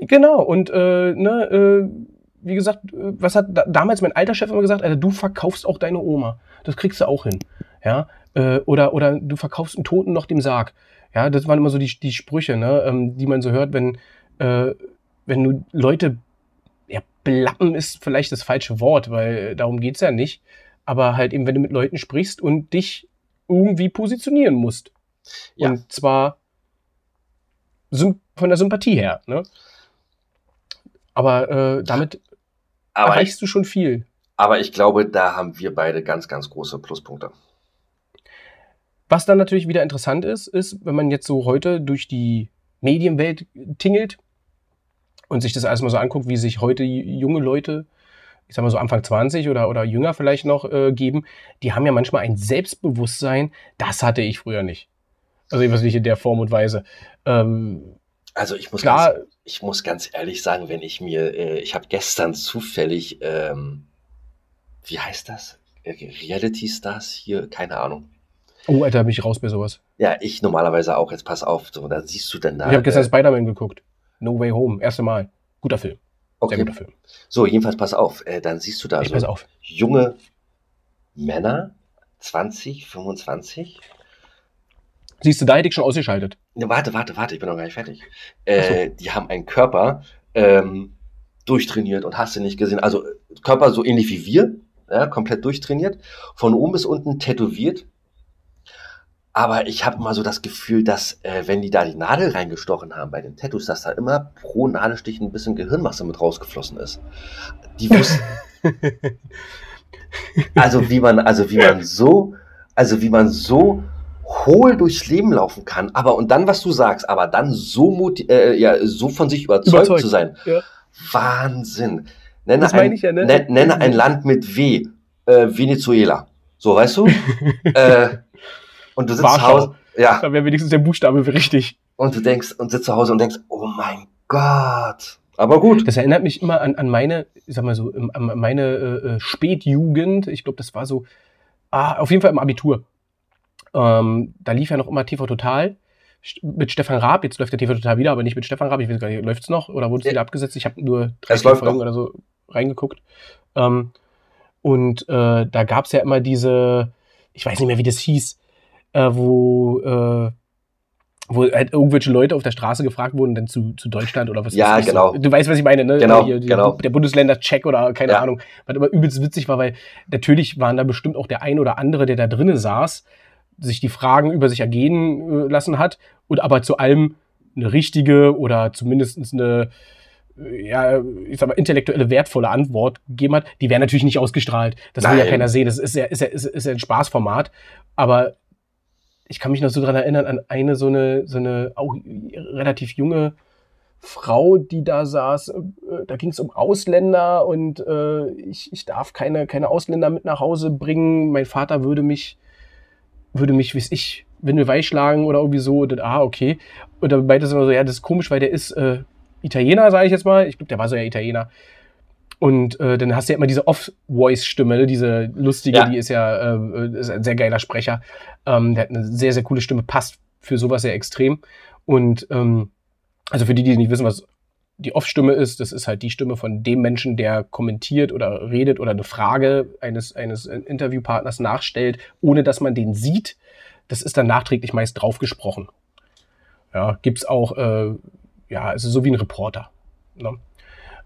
Genau, und äh, ne, äh, wie gesagt, äh, was hat da, damals mein alter Chef immer gesagt? Alter, du verkaufst auch deine Oma. Das kriegst du auch hin. Ja, äh, oder, oder du verkaufst einen Toten noch dem Sarg. Ja, das waren immer so die, die Sprüche, ne, ähm, die man so hört, wenn, äh, wenn du Leute, ja, belappen ist vielleicht das falsche Wort, weil äh, darum geht's ja nicht. Aber halt eben, wenn du mit Leuten sprichst und dich irgendwie positionieren musst. Ja. Und zwar von der Sympathie her, ne? Aber äh, damit Aber ich, erreichst du schon viel. aber ich glaube, da haben wir beide ganz, ganz große Pluspunkte. Was dann natürlich wieder interessant ist, ist, wenn man jetzt so heute durch die Medienwelt tingelt und sich das alles mal so anguckt, wie sich heute junge Leute, ich sag mal so Anfang 20 oder, oder jünger vielleicht noch äh, geben, die haben ja manchmal ein Selbstbewusstsein, das hatte ich früher nicht. Also jedenfalls nicht in der Form und Weise. Ähm, Also ich muss, klar, ganz, ich muss ganz ehrlich sagen, wenn ich mir, äh, ich habe gestern zufällig, ähm, wie heißt das? Äh, Reality Stars hier, keine Ahnung. oh, Alter, bin ich raus bei sowas. Ja, ich normalerweise auch. Jetzt pass auf, so, da siehst du dann da. ich habe gestern äh, Spider-Man geguckt. No Way Home, erste Mal. Guter Film, sehr okay. guter Film. So, jedenfalls pass auf, äh, dann siehst du da ich so pass auf. junge Männer, 20, 25. Siehst du, da hätte ich schon ausgeschaltet. Ne, warte, warte, warte, ich bin noch gar nicht fertig. Äh, Die haben einen Körper ähm, durchtrainiert und hast du nicht gesehen. Also Körper so ähnlich wie wir, ja, komplett durchtrainiert, von oben bis unten tätowiert. Aber ich habe immer so das Gefühl, dass äh, wenn die da die Nadel reingestochen haben bei den Tattoos, dass da immer pro Nadelstich ein bisschen Gehirnmasse mit rausgeflossen ist. Die wussten, (laughs) also wie man, also wie man so, also wie man so hohl durchs Leben laufen kann, aber und dann, was du sagst, aber dann so moti äh, ja, so von sich überzeugt, Überzeugt, zu sein. ja. Wahnsinn. Nenne, Das ein, ich ja, ne? nen- nenne ein Land mit W, äh, Venezuela. So, weißt du? (laughs) äh, und du sitzt zu Warschau. Hause, ja, Da wäre wenigstens der Buchstabe richtig. und du denkst, und sitzt zu Hause und denkst, oh mein Gott. Aber gut. Das erinnert mich immer an, an meine, ich sag mal so, an meine äh, äh, Spätjugend. Ich glaube, das war so, ah, auf jeden Fall im Abitur. Ähm, da lief ja noch immer TV Total mit Stefan Raab. Jetzt läuft der TV Total wieder, aber nicht mit Stefan Raab. Ich weiß gar nicht, läuft es noch oder wurde es Ja. wieder abgesetzt? Ich habe nur drei Folgen noch. oder so reingeguckt. Ähm, und äh, da gab es ja immer diese, ich weiß nicht mehr, wie das hieß, äh, wo, äh, wo halt irgendwelche Leute auf der Straße gefragt wurden, dann zu, zu Deutschland oder was Ja, genau. So. Du weißt, was ich meine, ne? Genau, Hier, die, genau. Der Bundesländer-Check oder keine Ja. Ahnung. Was aber übelst witzig war, weil natürlich waren da bestimmt auch der ein oder andere, der da drinnen saß, sich die Fragen über sich ergehen äh, lassen hat und aber zu allem eine richtige oder zumindest eine äh, ja, ich sag mal, intellektuelle, wertvolle Antwort gegeben hat, die wäre natürlich nicht ausgestrahlt. Das will ja Nein. keiner sehen. Das ist ja, ist ja, ist ja ein Spaßformat. Aber ich kann mich noch so dran erinnern an eine so eine, so eine auch relativ junge Frau, die da saß. Äh, Da ging es um Ausländer und äh, ich, ich darf keine, keine Ausländer mit nach Hause bringen. Mein Vater würde mich, würde mich, wie ich, Windelweich schlagen oder irgendwie so. Und, ah, okay. Und dann meinte sie immer so, ja, das ist komisch, weil der ist äh, Italiener, sage ich jetzt mal. Ich glaube, der war so ja Italiener. Und äh, dann hast du ja immer diese Off-Voice-Stimme, ne? diese lustige, Ja. die ist ja äh, ist ein sehr geiler Sprecher. Ähm, der hat eine sehr, sehr coole Stimme, passt für sowas sehr extrem. Und ähm, also für die, die nicht wissen, was die Off-Stimme ist, das ist halt die Stimme von dem Menschen, der kommentiert oder redet oder eine Frage eines, eines Interviewpartners nachstellt, ohne dass man den sieht. Das ist dann nachträglich meist draufgesprochen. Ja, gibt's auch, äh, ja, also so wie ein Reporter. Ne?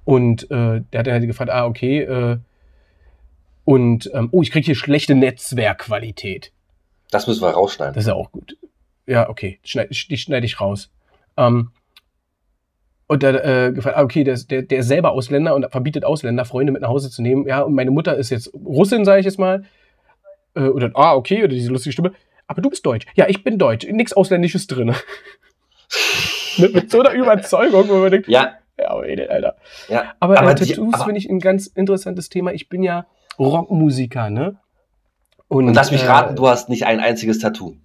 Und äh, der hat dann halt gefragt, ah, okay, äh, und, ähm, oh, ich kriege hier schlechte Netzwerkqualität. Das müssen wir rausschneiden. Das ist ja auch gut. Ja, okay, die schneide ich raus. Ähm, und da äh, gefragt, ah, okay, der, ist- der, der ist selber Ausländer und verbietet Ausländer, Freunde mit nach Hause zu nehmen. Ja, und meine Mutter ist jetzt Russin, sage ich jetzt mal. Äh, oder, ah, okay, oder diese lustige Stimme. Aber du bist deutsch. Ja, ich bin deutsch. Nichts Ausländisches drin. (laughs) mit, mit, so einer Überzeugung, wo man denkt, ja, ja, aber edel, Alter. Ja, aber, aber äh, Tattoos finde ich ein ganz interessantes Thema. Ich bin ja Rockmusiker, ne? Und lass mich äh, raten, du hast nicht ein einziges Tattoo.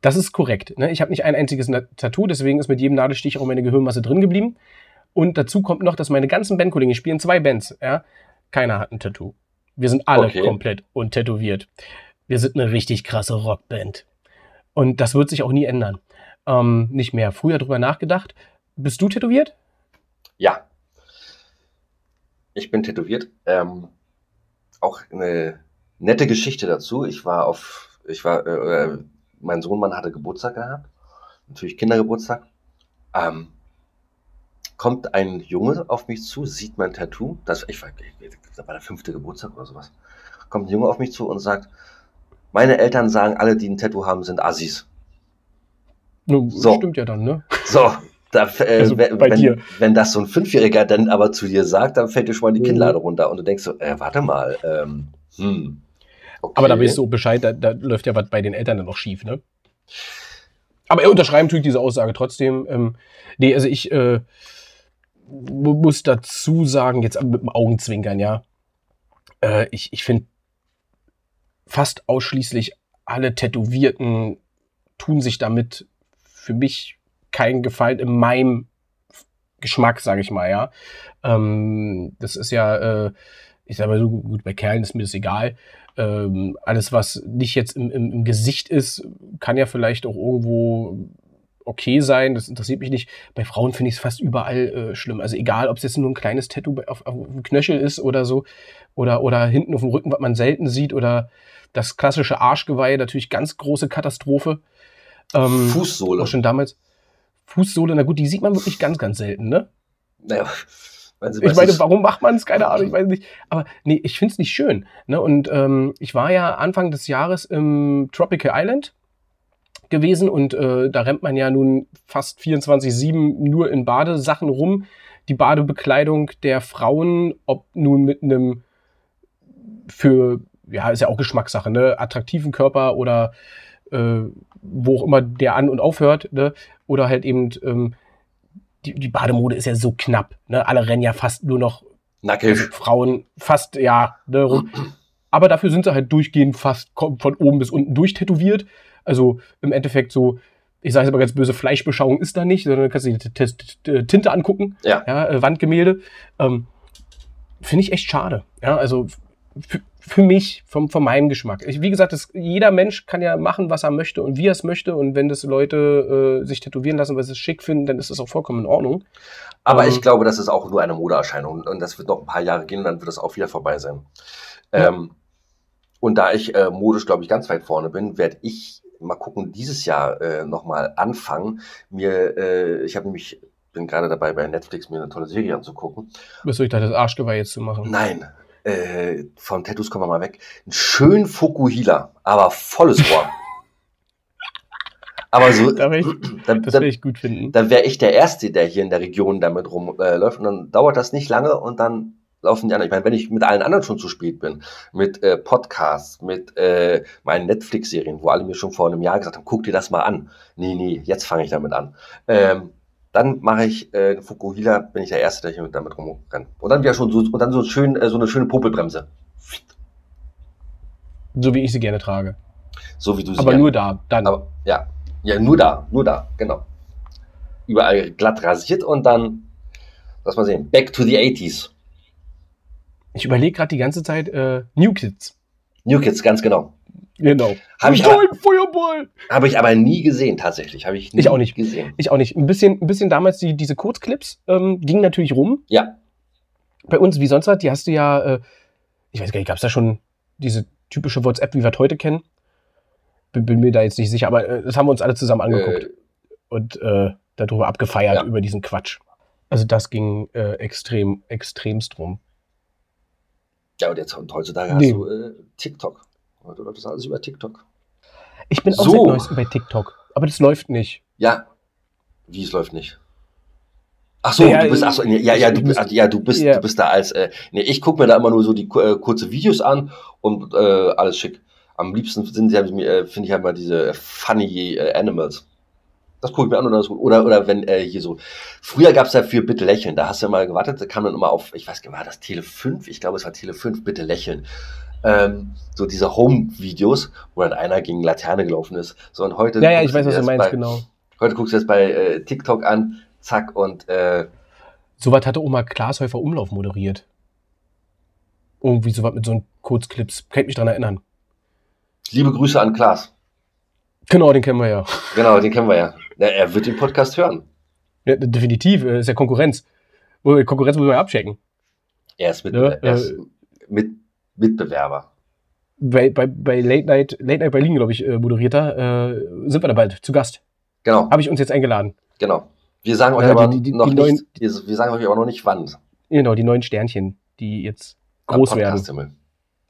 Das ist korrekt. Ne? Ich habe nicht ein einziges Tattoo, deswegen ist mit jedem Nadelstich auch meine Gehirnmasse drin geblieben. Und dazu kommt noch, dass meine ganzen Bandkollegen, ich spiele in zwei Bands, ja, keiner hat ein Tattoo. Wir sind alle Okay. komplett untätowiert. Wir sind eine richtig krasse Rockband. Und das wird sich auch nie ändern. Ähm, nicht mehr. Früher drüber nachgedacht. Bist du tätowiert? Ja. Ich bin tätowiert. Ähm, auch eine nette Geschichte dazu. Ich war auf, ich war, äh, äh, mein Sohnmann hatte Geburtstag gehabt. Natürlich Kindergeburtstag. Ähm, kommt ein Junge auf mich zu, sieht mein Tattoo. Das, ich war, das war der fünfte Geburtstag oder sowas. Kommt ein Junge auf mich zu und sagt, meine Eltern sagen, alle, die ein Tattoo haben, sind Assis. No, So. Stimmt ja dann, ne? So, da, äh, Also wenn, wenn, wenn das so ein Fünfjähriger dann aber zu dir sagt, dann fällt dir schon mal die Mhm. Kinnlade runter und du denkst so, äh, warte mal, ähm, hm. Okay. Aber da weißt du Bescheid, da, da läuft ja was bei den Eltern dann noch schief, ne? Aber er unterschreiben natürlich diese Aussage trotzdem. Ähm, nee, also ich äh, mu- muss dazu sagen, jetzt mit dem Augenzwinkern, ja. Äh, ich ich finde, fast ausschließlich alle Tätowierten tun sich damit für mich keinen Gefallen in meinem Geschmack, sage ich mal, ja. Ähm, das ist ja, äh, ich sag mal so, gut, bei Kerlen ist mir das egal. Ähm, alles, was nicht jetzt im, im, im Gesicht ist, kann ja vielleicht auch irgendwo okay sein. Das interessiert mich nicht. Bei Frauen finde ich es fast überall äh, schlimm. Also egal, ob es jetzt nur ein kleines Tattoo auf, auf dem Knöchel ist oder so, oder, oder hinten auf dem Rücken, was man selten sieht, oder das klassische Arschgeweih, natürlich ganz große Katastrophe. Ähm, Fußsohle. auch schon damals. Fußsohle, na gut, die sieht man wirklich ganz, ganz selten, ne? Naja, sie Ich meine, warum macht man es? Keine Ahnung, ich weiß nicht. Aber nee, ich finde es nicht schön. Ne? Und ähm, ich war ja Anfang des Jahres im Tropical Island gewesen und äh, da rennt man ja nun fast 24-7 nur in Badesachen rum. Die Badebekleidung der Frauen, ob nun mit einem für, ja, ist ja auch Geschmackssache, ne, attraktiven Körper oder äh, wo auch immer der an- und aufhört, ne? oder halt eben ähm, die, die Bademode ist ja so knapp. Ne? Alle rennen ja fast nur noch also Nackig. Frauen fast, ja, ne, rum. aber dafür sind sie halt durchgehend fast von oben bis unten durchtätowiert. Also im Endeffekt so, ich sage jetzt aber ganz böse, Fleischbeschauung ist da nicht, sondern du kannst dir die T- Tinte angucken, Ja. äh, Wandgemälde. Ähm, Finde ich echt schade. Ja, also für mich, vom, von meinem Geschmack. Ich, wie gesagt, das, jeder Mensch kann ja machen, was er möchte und wie er es möchte. Und wenn das Leute äh, sich tätowieren lassen, weil sie es schick finden, dann ist das auch vollkommen in Ordnung. Aber Ähm, ich glaube, das ist auch nur eine Modeerscheinung und das wird noch ein paar Jahre gehen und dann wird das auch wieder vorbei sein. Ja. Ähm, und da ich äh, modisch, glaube ich, ganz weit vorne bin, werde ich mal gucken, dieses Jahr äh, nochmal anfangen. Mir, äh, ich habe nämlich, bin gerade dabei, bei Netflix mir eine tolle Serie anzugucken. Soll ich da das Arschgeweih jetzt zu machen? Nein, äh, von Tattoos kommen wir mal weg. Ein schön Fukuhila, aber volles Ohr. (laughs) aber so, Da ich, (clears throat) dann, das werde ich gut finden. dann wäre ich der Erste, der hier in der Region damit rumläuft. Läuft. und dann dauert das nicht lange und dann laufen die anderen. Ich meine, wenn ich mit allen anderen schon zu spät bin, mit äh, Podcasts, mit äh, meinen Netflix-Serien, wo alle mir schon vor einem Jahr gesagt haben, guck dir das mal an. Nee, nee, jetzt fange ich damit an. Ähm, dann mache ich äh, Fukuhila, bin ich der Erste, der hier mit damit rumrennt. Und dann wieder schon so, und dann so schön, äh, so eine schöne Popelbremse. So wie ich sie gerne trage. So wie du sie Aber ja- nur da, dann. Aber ja, ja, nur da, nur da, genau. Überall glatt rasiert und dann, lass mal sehen, back to the 80s. ich überlege gerade die ganze Zeit äh, New Kids. New Kids, ganz genau. Genau. Habe ich, aber- Feuerball! habe ich aber nie gesehen, tatsächlich. Habe ich nie Ich auch nicht. gesehen. Ich auch nicht. Ein bisschen, ein bisschen damals, die, diese Kurzclips ähm, gingen natürlich rum. Ja, Bei uns, wie sonst was, die hast du ja, äh, ich weiß gar nicht, gab es da schon diese typische WhatsApp, wie wir es heute kennen? Bin, bin mir da jetzt nicht sicher, aber äh, das haben wir uns alle zusammen angeguckt. äh, und äh, darüber abgefeiert Ja. über diesen Quatsch. Also das ging äh, extrem, extremst rum. ja, und jetzt und heutzutage Nee. hast du äh, TikTok. Heute läuft das alles über TikTok. Ich bin auch So. seit neuestem bei TikTok, aber das läuft nicht. Ja, wie es läuft nicht. Ach so, Ja, du bist, ach so, ja, ja, du müsst- ja, du bist, ja. du bist da als, äh, nee, ich gucke mir da immer nur so die äh, kurze Videos an und äh, alles schick. am liebsten sind sie, äh, finde ich, halt diese funny äh, Animals. Das gucke ich mir an oder so. Oder, oder wenn äh, hier so. Früher gab es ja für Bitte lächeln. Da hast du ja mal gewartet, da kam dann immer auf, ich weiß gar nicht, war das Tele 5? Ich glaube, es war Tele 5, Bitte lächeln. Ähm, so diese Home-Videos, wo dann einer gegen Laterne gelaufen ist. So, und heute. Ja, ja, ich weiß, was du meinst, bei, genau. Heute guckst du jetzt bei äh, TikTok an, zack, und. Äh, Soweit hatte Oma Glashäufer Umlauf moderiert. Irgendwie sowas mit so einem Kurzclips. Kann ich mich dran erinnern. Liebe Grüße an Klaas. Genau, den kennen wir ja. Genau, den kennen wir ja. er wird den Podcast hören. Ja, definitiv, äh, ist ja Konkurrenz. Konkurrenz muss man ja abchecken. Er ist, mit, ja, er ist äh, mit, Mitbewerber. Bei, bei, bei Late Night, Late Night Berlin, glaube ich, äh, moderierter, äh, sind wir da bald zu Gast. Genau. Habe ich uns jetzt eingeladen. Genau. Wir sagen euch aber die, die, noch die nicht, neuen, wir sagen euch aber noch nicht wann. Genau, die neuen Sternchen, die jetzt groß am werden.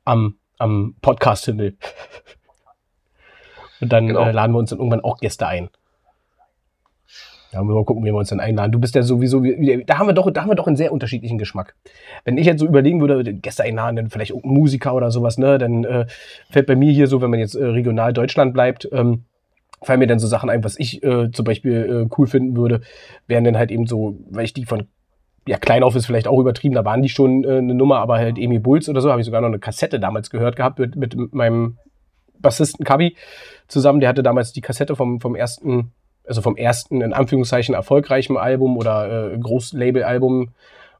Am, am Podcast-Himmel. (laughs) Und dann genau. äh, laden wir uns dann irgendwann auch Gäste ein. Ja, mal gucken, wie wir uns dann einladen. Du bist ja sowieso, da haben wir doch, da haben wir doch einen sehr unterschiedlichen Geschmack. Wenn ich jetzt so überlegen würde, Gäste einladen, dann vielleicht irgendein Musiker oder sowas, ne, dann äh, fällt bei mir hier so, wenn man jetzt äh, regional Deutschland bleibt, ähm, fallen mir dann so Sachen ein, was ich äh, zum Beispiel äh, cool finden würde, wären dann halt eben so, weil ich die von ja, klein auf ist vielleicht auch übertrieben, da waren die schon äh, eine Nummer, aber halt Emi Bulls oder so, habe ich sogar noch eine Kassette damals gehört gehabt mit, mit meinem Bassisten Kabi zusammen. Der hatte damals die Kassette vom, vom ersten, also vom ersten, in Anführungszeichen, erfolgreichen Album oder äh, Großlabel-Album.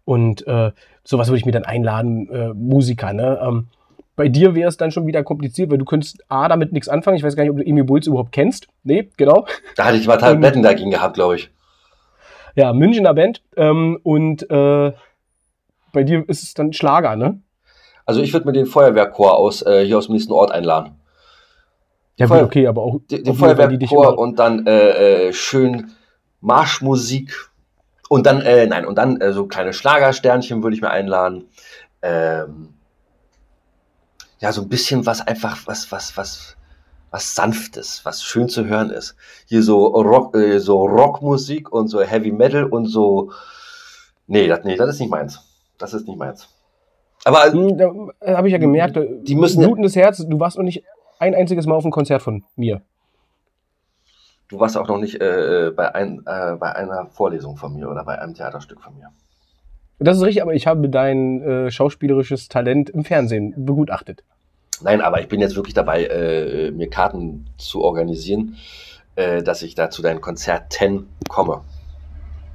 Und äh, sowas würde ich mir dann einladen, äh, Musiker, ne? Ähm, bei dir wäre es dann schon wieder kompliziert, weil du könntest A, damit nichts anfangen. Ich weiß gar nicht, ob du Emi Bulls überhaupt kennst. Nee, genau. Da hatte ich mal Tabletten dagegen gehabt, glaube ich. Ja, Münchner Band. Ähm, und äh, bei dir ist es dann Schlager, ne? Also ich würde mir den Feuerwehrchor aus äh, hier aus dem nächsten Ort einladen. Ja, Feuer, okay, aber auch den, den Feuerwehrchor und dann äh, äh, schön Marschmusik und dann äh, nein und dann äh, so kleine Schlagersternchen würde ich mir einladen. Ähm, ja, so ein bisschen was einfach was was was was sanftes, was schön zu hören ist. Hier so Rock, äh, so Rockmusik und so Heavy Metal und so. Nee, das, nee, das ist nicht meins. Das ist nicht meins. Aber hm, da äh, habe ich ja gemerkt, die müssen blutendes Herz. Du warst noch nicht ein einziges Mal auf ein Konzert von mir. Du warst auch noch nicht äh, bei, ein, äh, bei einer Vorlesung von mir oder bei einem Theaterstück von mir. Das ist richtig, aber ich habe dein äh, schauspielerisches Talent im Fernsehen begutachtet. Nein, aber ich bin jetzt wirklich dabei, äh, mir Karten zu organisieren, äh, dass ich da zu deinen Konzerten komme.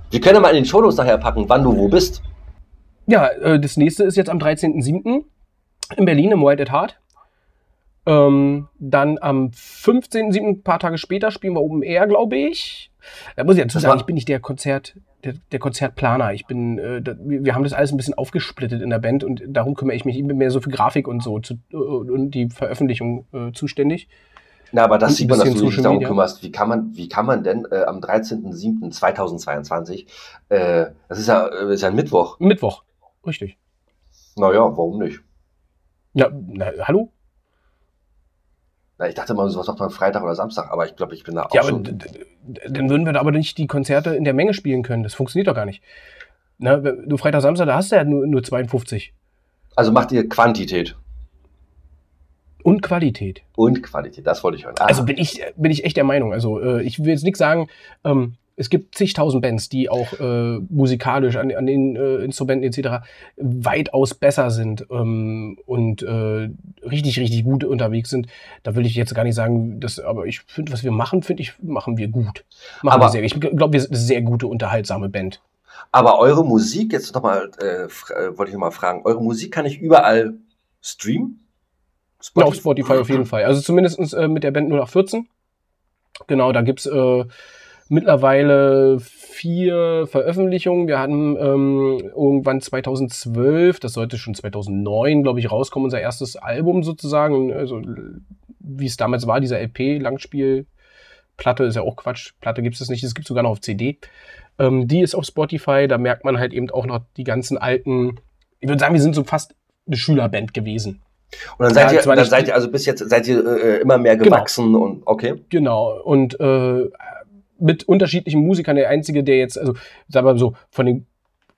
Wir können mal in den Shownotes nachher packen, wann du wo bist. Ja, äh, das nächste ist jetzt am 13.07. in Berlin im Wild at Heart. Ähm, dann am 15.07., ein paar Tage später, spielen wir Open Air, glaube ich. Da muss ich dazu sagen, ich bin nicht der Konzert, der, der Konzertplaner. Ich bin, äh, da, wir haben das alles ein bisschen aufgesplittet in der Band und darum kümmere ich mich immer mehr so für Grafik und so zu, äh, und die Veröffentlichung äh, zuständig. Na, aber das sieht man, dass du dich darum kümmerst. Wie kann man, wie kann man denn äh, am 13.07.2022, äh, das ist ja, äh, ist ja ein Mittwoch. Mittwoch, richtig. Naja, warum nicht? Ja, na, hallo? Na, ich dachte mal, sowas macht man Freitag oder Samstag, aber ich glaube, ich bin da auch ja, schon. dann würden wir da aber nicht die Konzerte in der Menge spielen können. Das funktioniert doch gar nicht. Na, du Freitag, Samstag, da hast du ja nur, nur 52. Also macht ihr Quantität. Und Qualität. Und Qualität, das wollte ich hören. Ah. Also bin ich, bin ich echt der Meinung. Also äh, ich will jetzt nichts sagen, ähm, es gibt zigtausend Bands, die auch äh, musikalisch an, an den äh, Instrumenten etc. weitaus besser sind ähm, und äh, richtig, richtig gut unterwegs sind. Da will ich jetzt gar nicht sagen, dass, aber ich finde, was wir machen, finde ich, machen wir gut. Machen aber, wir sehr, ich glaube, wir sind eine sehr gute, unterhaltsame Band. Aber eure Musik, jetzt nochmal, äh, äh, wollte ich nochmal fragen, eure Musik kann ich überall streamen? Spotify? Ja, auf Spotify auf jeden Fall. Also zumindest äh, mit der Band 0814. Genau, da gibt's äh, mittlerweile vier Veröffentlichungen. Wir hatten ähm, irgendwann 2012, das sollte schon 2009, glaube ich, rauskommen, unser erstes Album sozusagen. Also wie es damals war, dieser LP, Langspiel. Platte ist ja auch Quatsch. Platte gibt es nicht, es gibt sogar noch auf CD. Ähm, die ist auf Spotify, da merkt man halt eben auch noch die ganzen alten. Ich würde sagen, wir sind so fast eine Schülerband gewesen. Und dann seid, ja, ihr, dann seid ihr also bis jetzt seid ihr äh, immer mehr genau. gewachsen genau. und okay. Genau. Und äh, mit unterschiedlichen Musikern. Der einzige, der jetzt, also sagen wir so, von den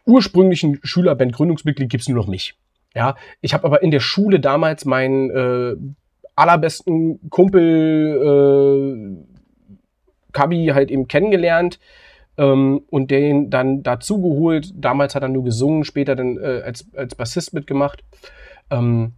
ursprünglichen Schülerband Gründungsmitglied gibt es nur noch mich. Ja, ich habe aber in der Schule damals meinen äh, allerbesten Kumpel äh, Kabi halt eben kennengelernt ähm, und den dann dazu geholt. Damals hat er nur gesungen, später dann äh, als, als Bassist mitgemacht. Ähm,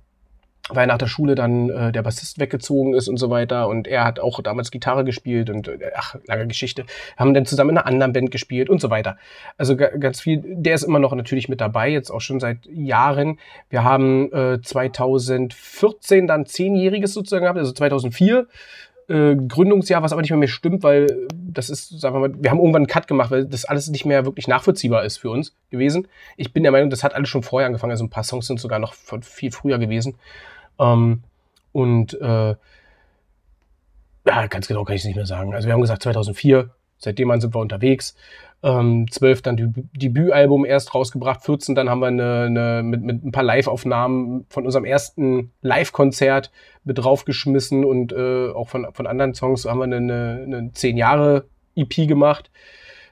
weil nach der Schule dann äh, der Bassist weggezogen ist und so weiter und er hat auch damals Gitarre gespielt und äh, ach, lange Geschichte, haben dann zusammen in einer anderen Band gespielt und so weiter. Also ganz viel, der ist immer noch natürlich mit dabei, jetzt auch schon seit Jahren. Wir haben äh, 2014 dann zehnjähriges sozusagen gehabt, also 2004 äh, Gründungsjahr, was aber nicht mehr, mehr stimmt, weil das ist, sagen wir mal, wir haben irgendwann einen Cut gemacht, weil das alles nicht mehr wirklich nachvollziehbar ist für uns gewesen. Ich bin der Meinung, das hat alles schon vorher angefangen, also ein paar Songs sind sogar noch von viel früher gewesen. Ähm, und äh, ja, ganz genau kann ich es nicht mehr sagen. Also wir haben gesagt 2004, seitdem sind wir unterwegs. Ähm, 12 dann Deb Debütalbum erst rausgebracht, 14 dann haben wir eine, eine mit, mit ein paar Live-Aufnahmen von unserem ersten Live-Konzert mit draufgeschmissen und äh, auch von, von anderen Songs haben wir eine, eine, eine 10 Jahre EP gemacht.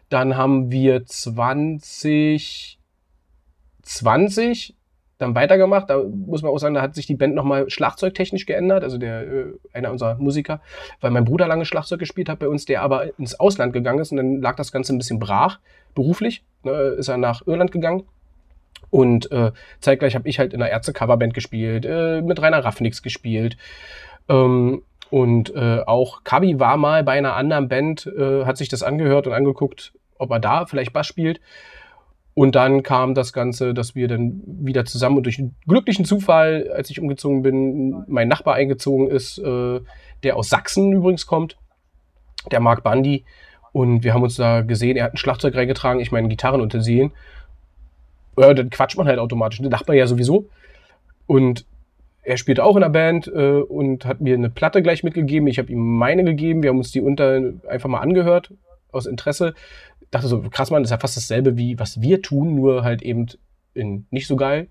Dann haben wir 2020 dann weitergemacht. Da muss man auch sagen, da hat sich die Band nochmal schlagzeugtechnisch geändert. Also der, äh, einer unserer Musiker, weil mein Bruder lange Schlagzeug gespielt hat bei uns, der aber ins Ausland gegangen ist und dann lag das Ganze ein bisschen brach, beruflich. Ne, ist er nach Irland gegangen. Und äh, zeitgleich habe ich halt in einer Ärzte-Coverband gespielt, äh, mit Rainer Raffnix gespielt. Ähm, und äh, auch Kabi war mal bei einer anderen Band, äh, hat sich das angehört und angeguckt, ob er da vielleicht Bass spielt. Und dann kam das Ganze, dass wir dann wieder zusammen und durch einen glücklichen Zufall, als ich umgezogen bin, mein Nachbar eingezogen ist, äh, der aus Sachsen übrigens kommt, der Marc Bandi. Und wir haben uns da gesehen, er hat ein Schlagzeug reingetragen, ich meine Gitarren untersehen. Ja, dann quatscht man halt automatisch. Der Nachbar ja sowieso. Und er spielte auch in der Band äh, und hat mir eine Platte gleich mitgegeben. Ich habe ihm meine gegeben. Wir haben uns die unter einfach mal angehört aus Interesse dachte so, krass, man, das ist ja fast dasselbe wie was wir tun, nur halt eben in nicht so geil.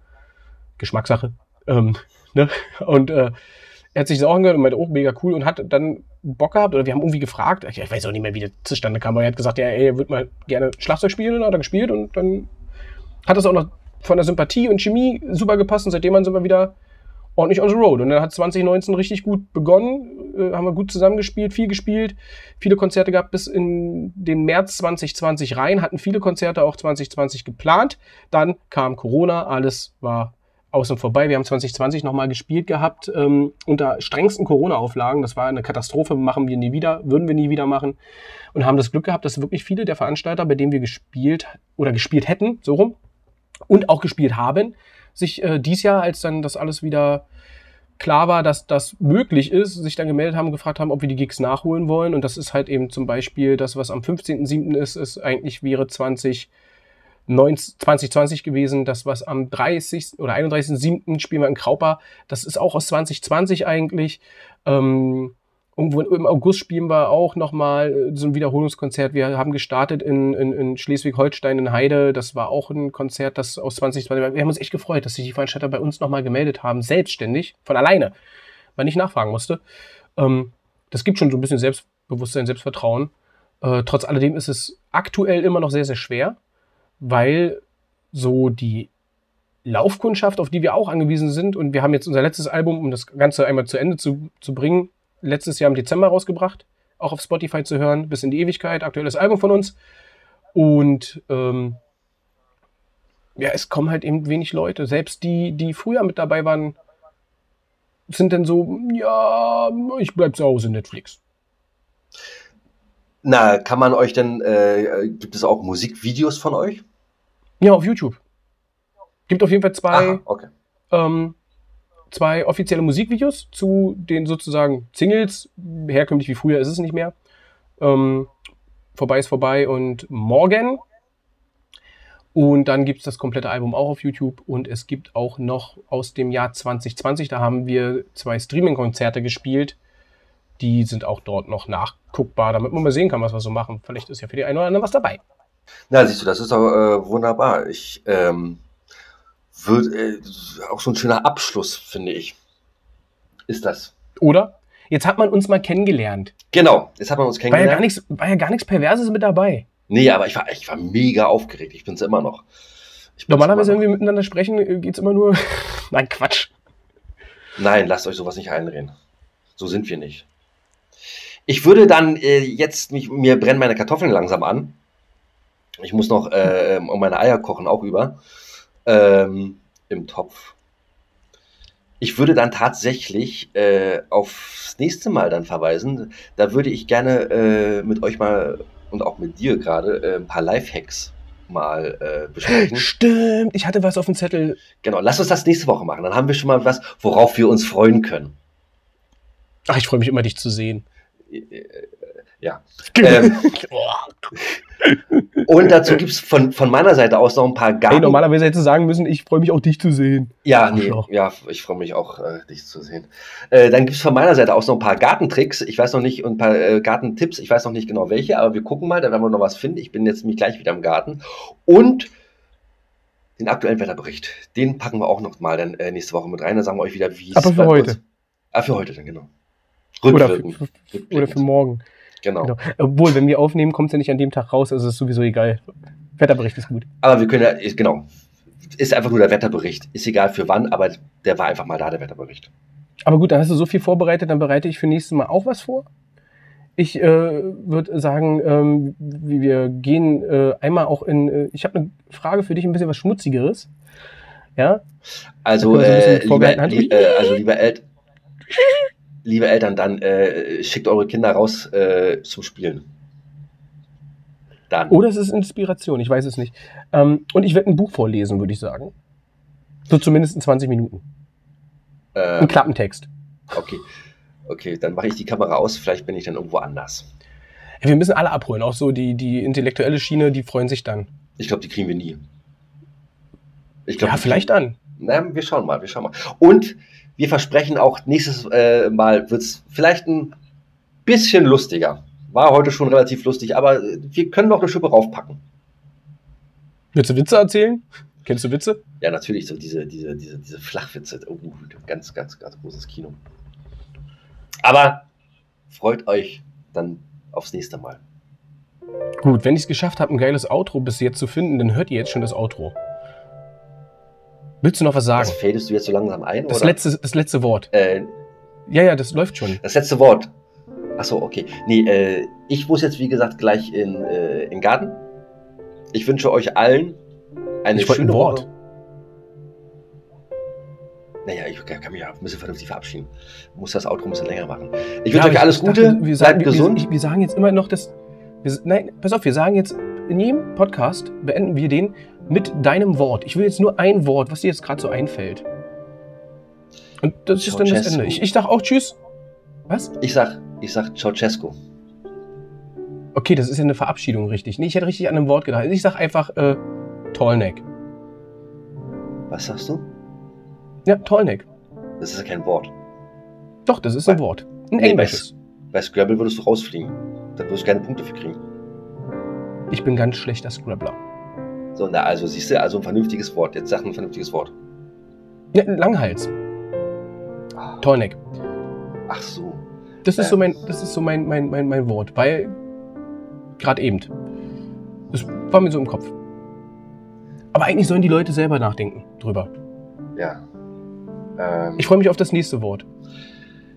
Geschmackssache. Ähm, ne? Und äh, er hat sich das auch angehört und meinte, oh, mega cool und hat dann Bock gehabt oder wir haben irgendwie gefragt, ich weiß auch nicht mehr, wie das zustande kam, aber er hat gesagt, ja, er würde mal gerne Schlagzeug spielen und hat er gespielt und dann hat das auch noch von der Sympathie und Chemie super gepasst und seitdem sind wir wieder ordentlich on the road. Und dann hat 2019 richtig gut begonnen, äh, haben wir gut zusammengespielt, viel gespielt, viele Konzerte gehabt bis in den März 2020 rein, hatten viele Konzerte auch 2020 geplant. Dann kam Corona, alles war außen vorbei. Wir haben 2020 nochmal gespielt gehabt, ähm, unter strengsten Corona-Auflagen. Das war eine Katastrophe, machen wir nie wieder, würden wir nie wieder machen. Und haben das Glück gehabt, dass wirklich viele der Veranstalter, bei denen wir gespielt oder gespielt hätten, so rum, und auch gespielt haben, sich äh, dies Jahr, als dann das alles wieder klar war, dass das möglich ist, sich dann gemeldet haben und gefragt haben, ob wir die Gigs nachholen wollen. Und das ist halt eben zum Beispiel das, was am 15.07. ist, ist eigentlich wäre 20, 2020 gewesen. Das, was am 30. oder 31.07. spielen wir in Krauper, das ist auch aus 2020 eigentlich. Ähm, Irgendwo im August spielen wir auch nochmal äh, so ein Wiederholungskonzert. Wir haben gestartet in, in, in Schleswig-Holstein in Heide. Das war auch ein Konzert, das aus 2020. Wir haben uns echt gefreut, dass sich die Veranstalter bei uns nochmal gemeldet haben, selbstständig, von alleine, weil ich nachfragen musste. Ähm, das gibt schon so ein bisschen Selbstbewusstsein, Selbstvertrauen. Äh, trotz alledem ist es aktuell immer noch sehr, sehr schwer, weil so die Laufkundschaft, auf die wir auch angewiesen sind, und wir haben jetzt unser letztes Album, um das Ganze einmal zu Ende zu, zu bringen, letztes Jahr im Dezember rausgebracht, auch auf Spotify zu hören, bis in die Ewigkeit, aktuelles Album von uns. Und ähm, ja, es kommen halt eben wenig Leute. Selbst die, die früher mit dabei waren, sind dann so, ja, ich bleib zu Hause Netflix. Na, kann man euch denn, äh, gibt es auch Musikvideos von euch? Ja, auf YouTube. Gibt auf jeden Fall zwei. Aha, okay. ähm, zwei offizielle Musikvideos zu den sozusagen Singles. Herkömmlich wie früher ist es nicht mehr. Ähm, vorbei ist vorbei und morgen. Und dann gibt es das komplette Album auch auf YouTube und es gibt auch noch aus dem Jahr 2020, da haben wir zwei Streaming-Konzerte gespielt. Die sind auch dort noch nachguckbar, damit man mal sehen kann, was wir so machen. Vielleicht ist ja für die eine oder andere was dabei. Na, siehst du, das ist doch äh, wunderbar. Ich ähm, wird äh, auch so ein schöner Abschluss, finde ich. Ist das. Oder? Jetzt hat man uns mal kennengelernt. Genau, jetzt hat man uns kennengelernt. War ja gar nichts, war ja gar nichts Perverses mit dabei. Nee, aber ich war, ich war mega aufgeregt. Ich bin es immer noch. Normalerweise, wenn wir miteinander sprechen, geht es immer nur. (laughs) Nein, Quatsch. Nein, lasst euch sowas nicht einreden. So sind wir nicht. Ich würde dann äh, jetzt, mich, mir brennen meine Kartoffeln langsam an. Ich muss noch äh, um meine Eier kochen auch über. Ähm, Im Topf. Ich würde dann tatsächlich äh, aufs nächste Mal dann verweisen. Da würde ich gerne äh, mit euch mal und auch mit dir gerade äh, ein paar Lifehacks mal äh, besprechen. Stimmt, ich hatte was auf dem Zettel. Genau, lass uns das nächste Woche machen. Dann haben wir schon mal was, worauf wir uns freuen können. Ach, ich freue mich immer, dich zu sehen. Ja. ähm, (laughs) und dazu gibt es von, von meiner Seite aus noch ein paar Garten. Hey, normalerweise hätte sagen müssen, ich freue mich auch, dich zu sehen. Ja, nee, ja ich freue mich auch, äh, dich zu sehen. Äh, dann gibt es von meiner Seite aus noch ein paar Gartentricks. Ich weiß noch nicht, und ein paar äh, Gartentipps. Ich weiß noch nicht genau welche, aber wir gucken mal, da werden wir noch was finden. Ich bin jetzt nämlich gleich wieder im Garten. Und den aktuellen Wetterbericht, den packen wir auch noch mal dann äh, nächste Woche mit rein. Dann sagen wir euch wieder, wie es Aber für heute. Uns, ah, für heute dann, genau. Oder für, oder für morgen. Genau. genau. Obwohl, wenn wir aufnehmen, kommt es ja nicht an dem Tag raus, also ist sowieso egal. Wetterbericht ist gut. Aber wir können ja, genau. Ist einfach nur der Wetterbericht. Ist egal für wann, aber der war einfach mal da, der Wetterbericht. Aber gut, dann hast du so viel vorbereitet, dann bereite ich für nächstes Mal auch was vor. Ich äh, würde sagen, ähm, wir gehen äh, einmal auch in. Äh, ich habe eine Frage für dich, ein bisschen was Schmutzigeres. Ja? Also, äh, lieber, li äh, also lieber Eltern (laughs) liebe Eltern, dann äh, schickt eure Kinder raus äh, zum Spielen. Dann. Oder es ist Inspiration, ich weiß es nicht. Ähm, und ich werde ein Buch vorlesen, würde ich sagen. So zumindest in 20 Minuten. Ähm, ein Klappentext. Okay. Okay, dann mache ich die Kamera aus, vielleicht bin ich dann irgendwo anders. Wir müssen alle abholen, auch so die, die intellektuelle Schiene, die freuen sich dann. Ich glaube, die kriegen wir nie. Ich glaub, ja, vielleicht dann. Na, wir schauen mal, wir schauen mal. Und wir versprechen auch, nächstes äh, Mal wird es vielleicht ein bisschen lustiger. War heute schon relativ lustig, aber wir können noch eine Schippe raufpacken. Willst du Witze erzählen? Kennst du Witze? Ja, natürlich, so diese, diese, diese, diese Flachwitze. Oh, ganz, ganz, ganz großes Kino. Aber freut euch dann aufs nächste Mal. Gut, wenn ich es geschafft habe, ein geiles Outro bis jetzt zu finden, dann hört ihr jetzt schon das Outro. Willst du noch was sagen? Das fädest du jetzt so langsam ein? Das, oder? Letzte, das letzte Wort. Äh, ja, ja, das läuft schon. Das letzte Wort. Achso, okay. Nee, äh, ich muss jetzt, wie gesagt, gleich in, äh, in den Garten. Ich wünsche euch allen eine ich schöne ein Wort. Woche. Naja, ich kann mich ja ein bisschen vernünftig verabschieden. Muss das Outro ein bisschen länger machen. Ich wünsche ja, euch alles Gute. Dachte, wir sagen, bleibt gesund. Wir, wir, sagen jetzt immer noch, dass. Wir, nein, pass auf, wir sagen jetzt in jedem Podcast beenden wir den mit deinem Wort. Ich will jetzt nur ein Wort, was dir jetzt gerade so einfällt. Und das ist dann das Ende. Ich, ich sag auch Tschüss. Was? Ich sag, ich sag Ceausescu. Okay, das ist ja eine Verabschiedung, richtig. Nee, ich hätte richtig an einem Wort gedacht. Ich sag einfach äh, Tollneck. Was sagst du? Ja, Tollneck. Das ist ja kein Wort. Doch, das ist ein Wort. Ein nee, englisches. Bei, bei Scrabble würdest du rausfliegen. Da würdest du keine Punkte für kriegen. Ich bin ganz schlechter Scrabbler. So, na, also siehst du, also ein vernünftiges Wort. Jetzt sag ein vernünftiges Wort. Ja, Langhals. Ah. Torneck. Ach so. Das ist so mein, das ist so mein, mein, mein, mein Wort, weil gerade eben. Das war mir so im Kopf. Aber eigentlich sollen die Leute selber nachdenken drüber. Ja. Ähm. Ich freue mich auf das nächste Wort.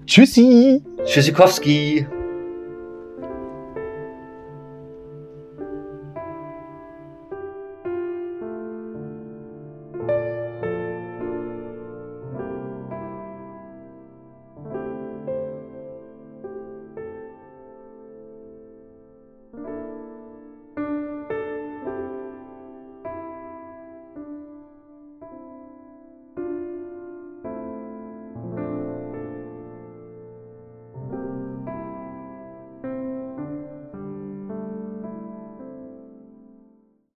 Tschüssi. Tschüssikowski.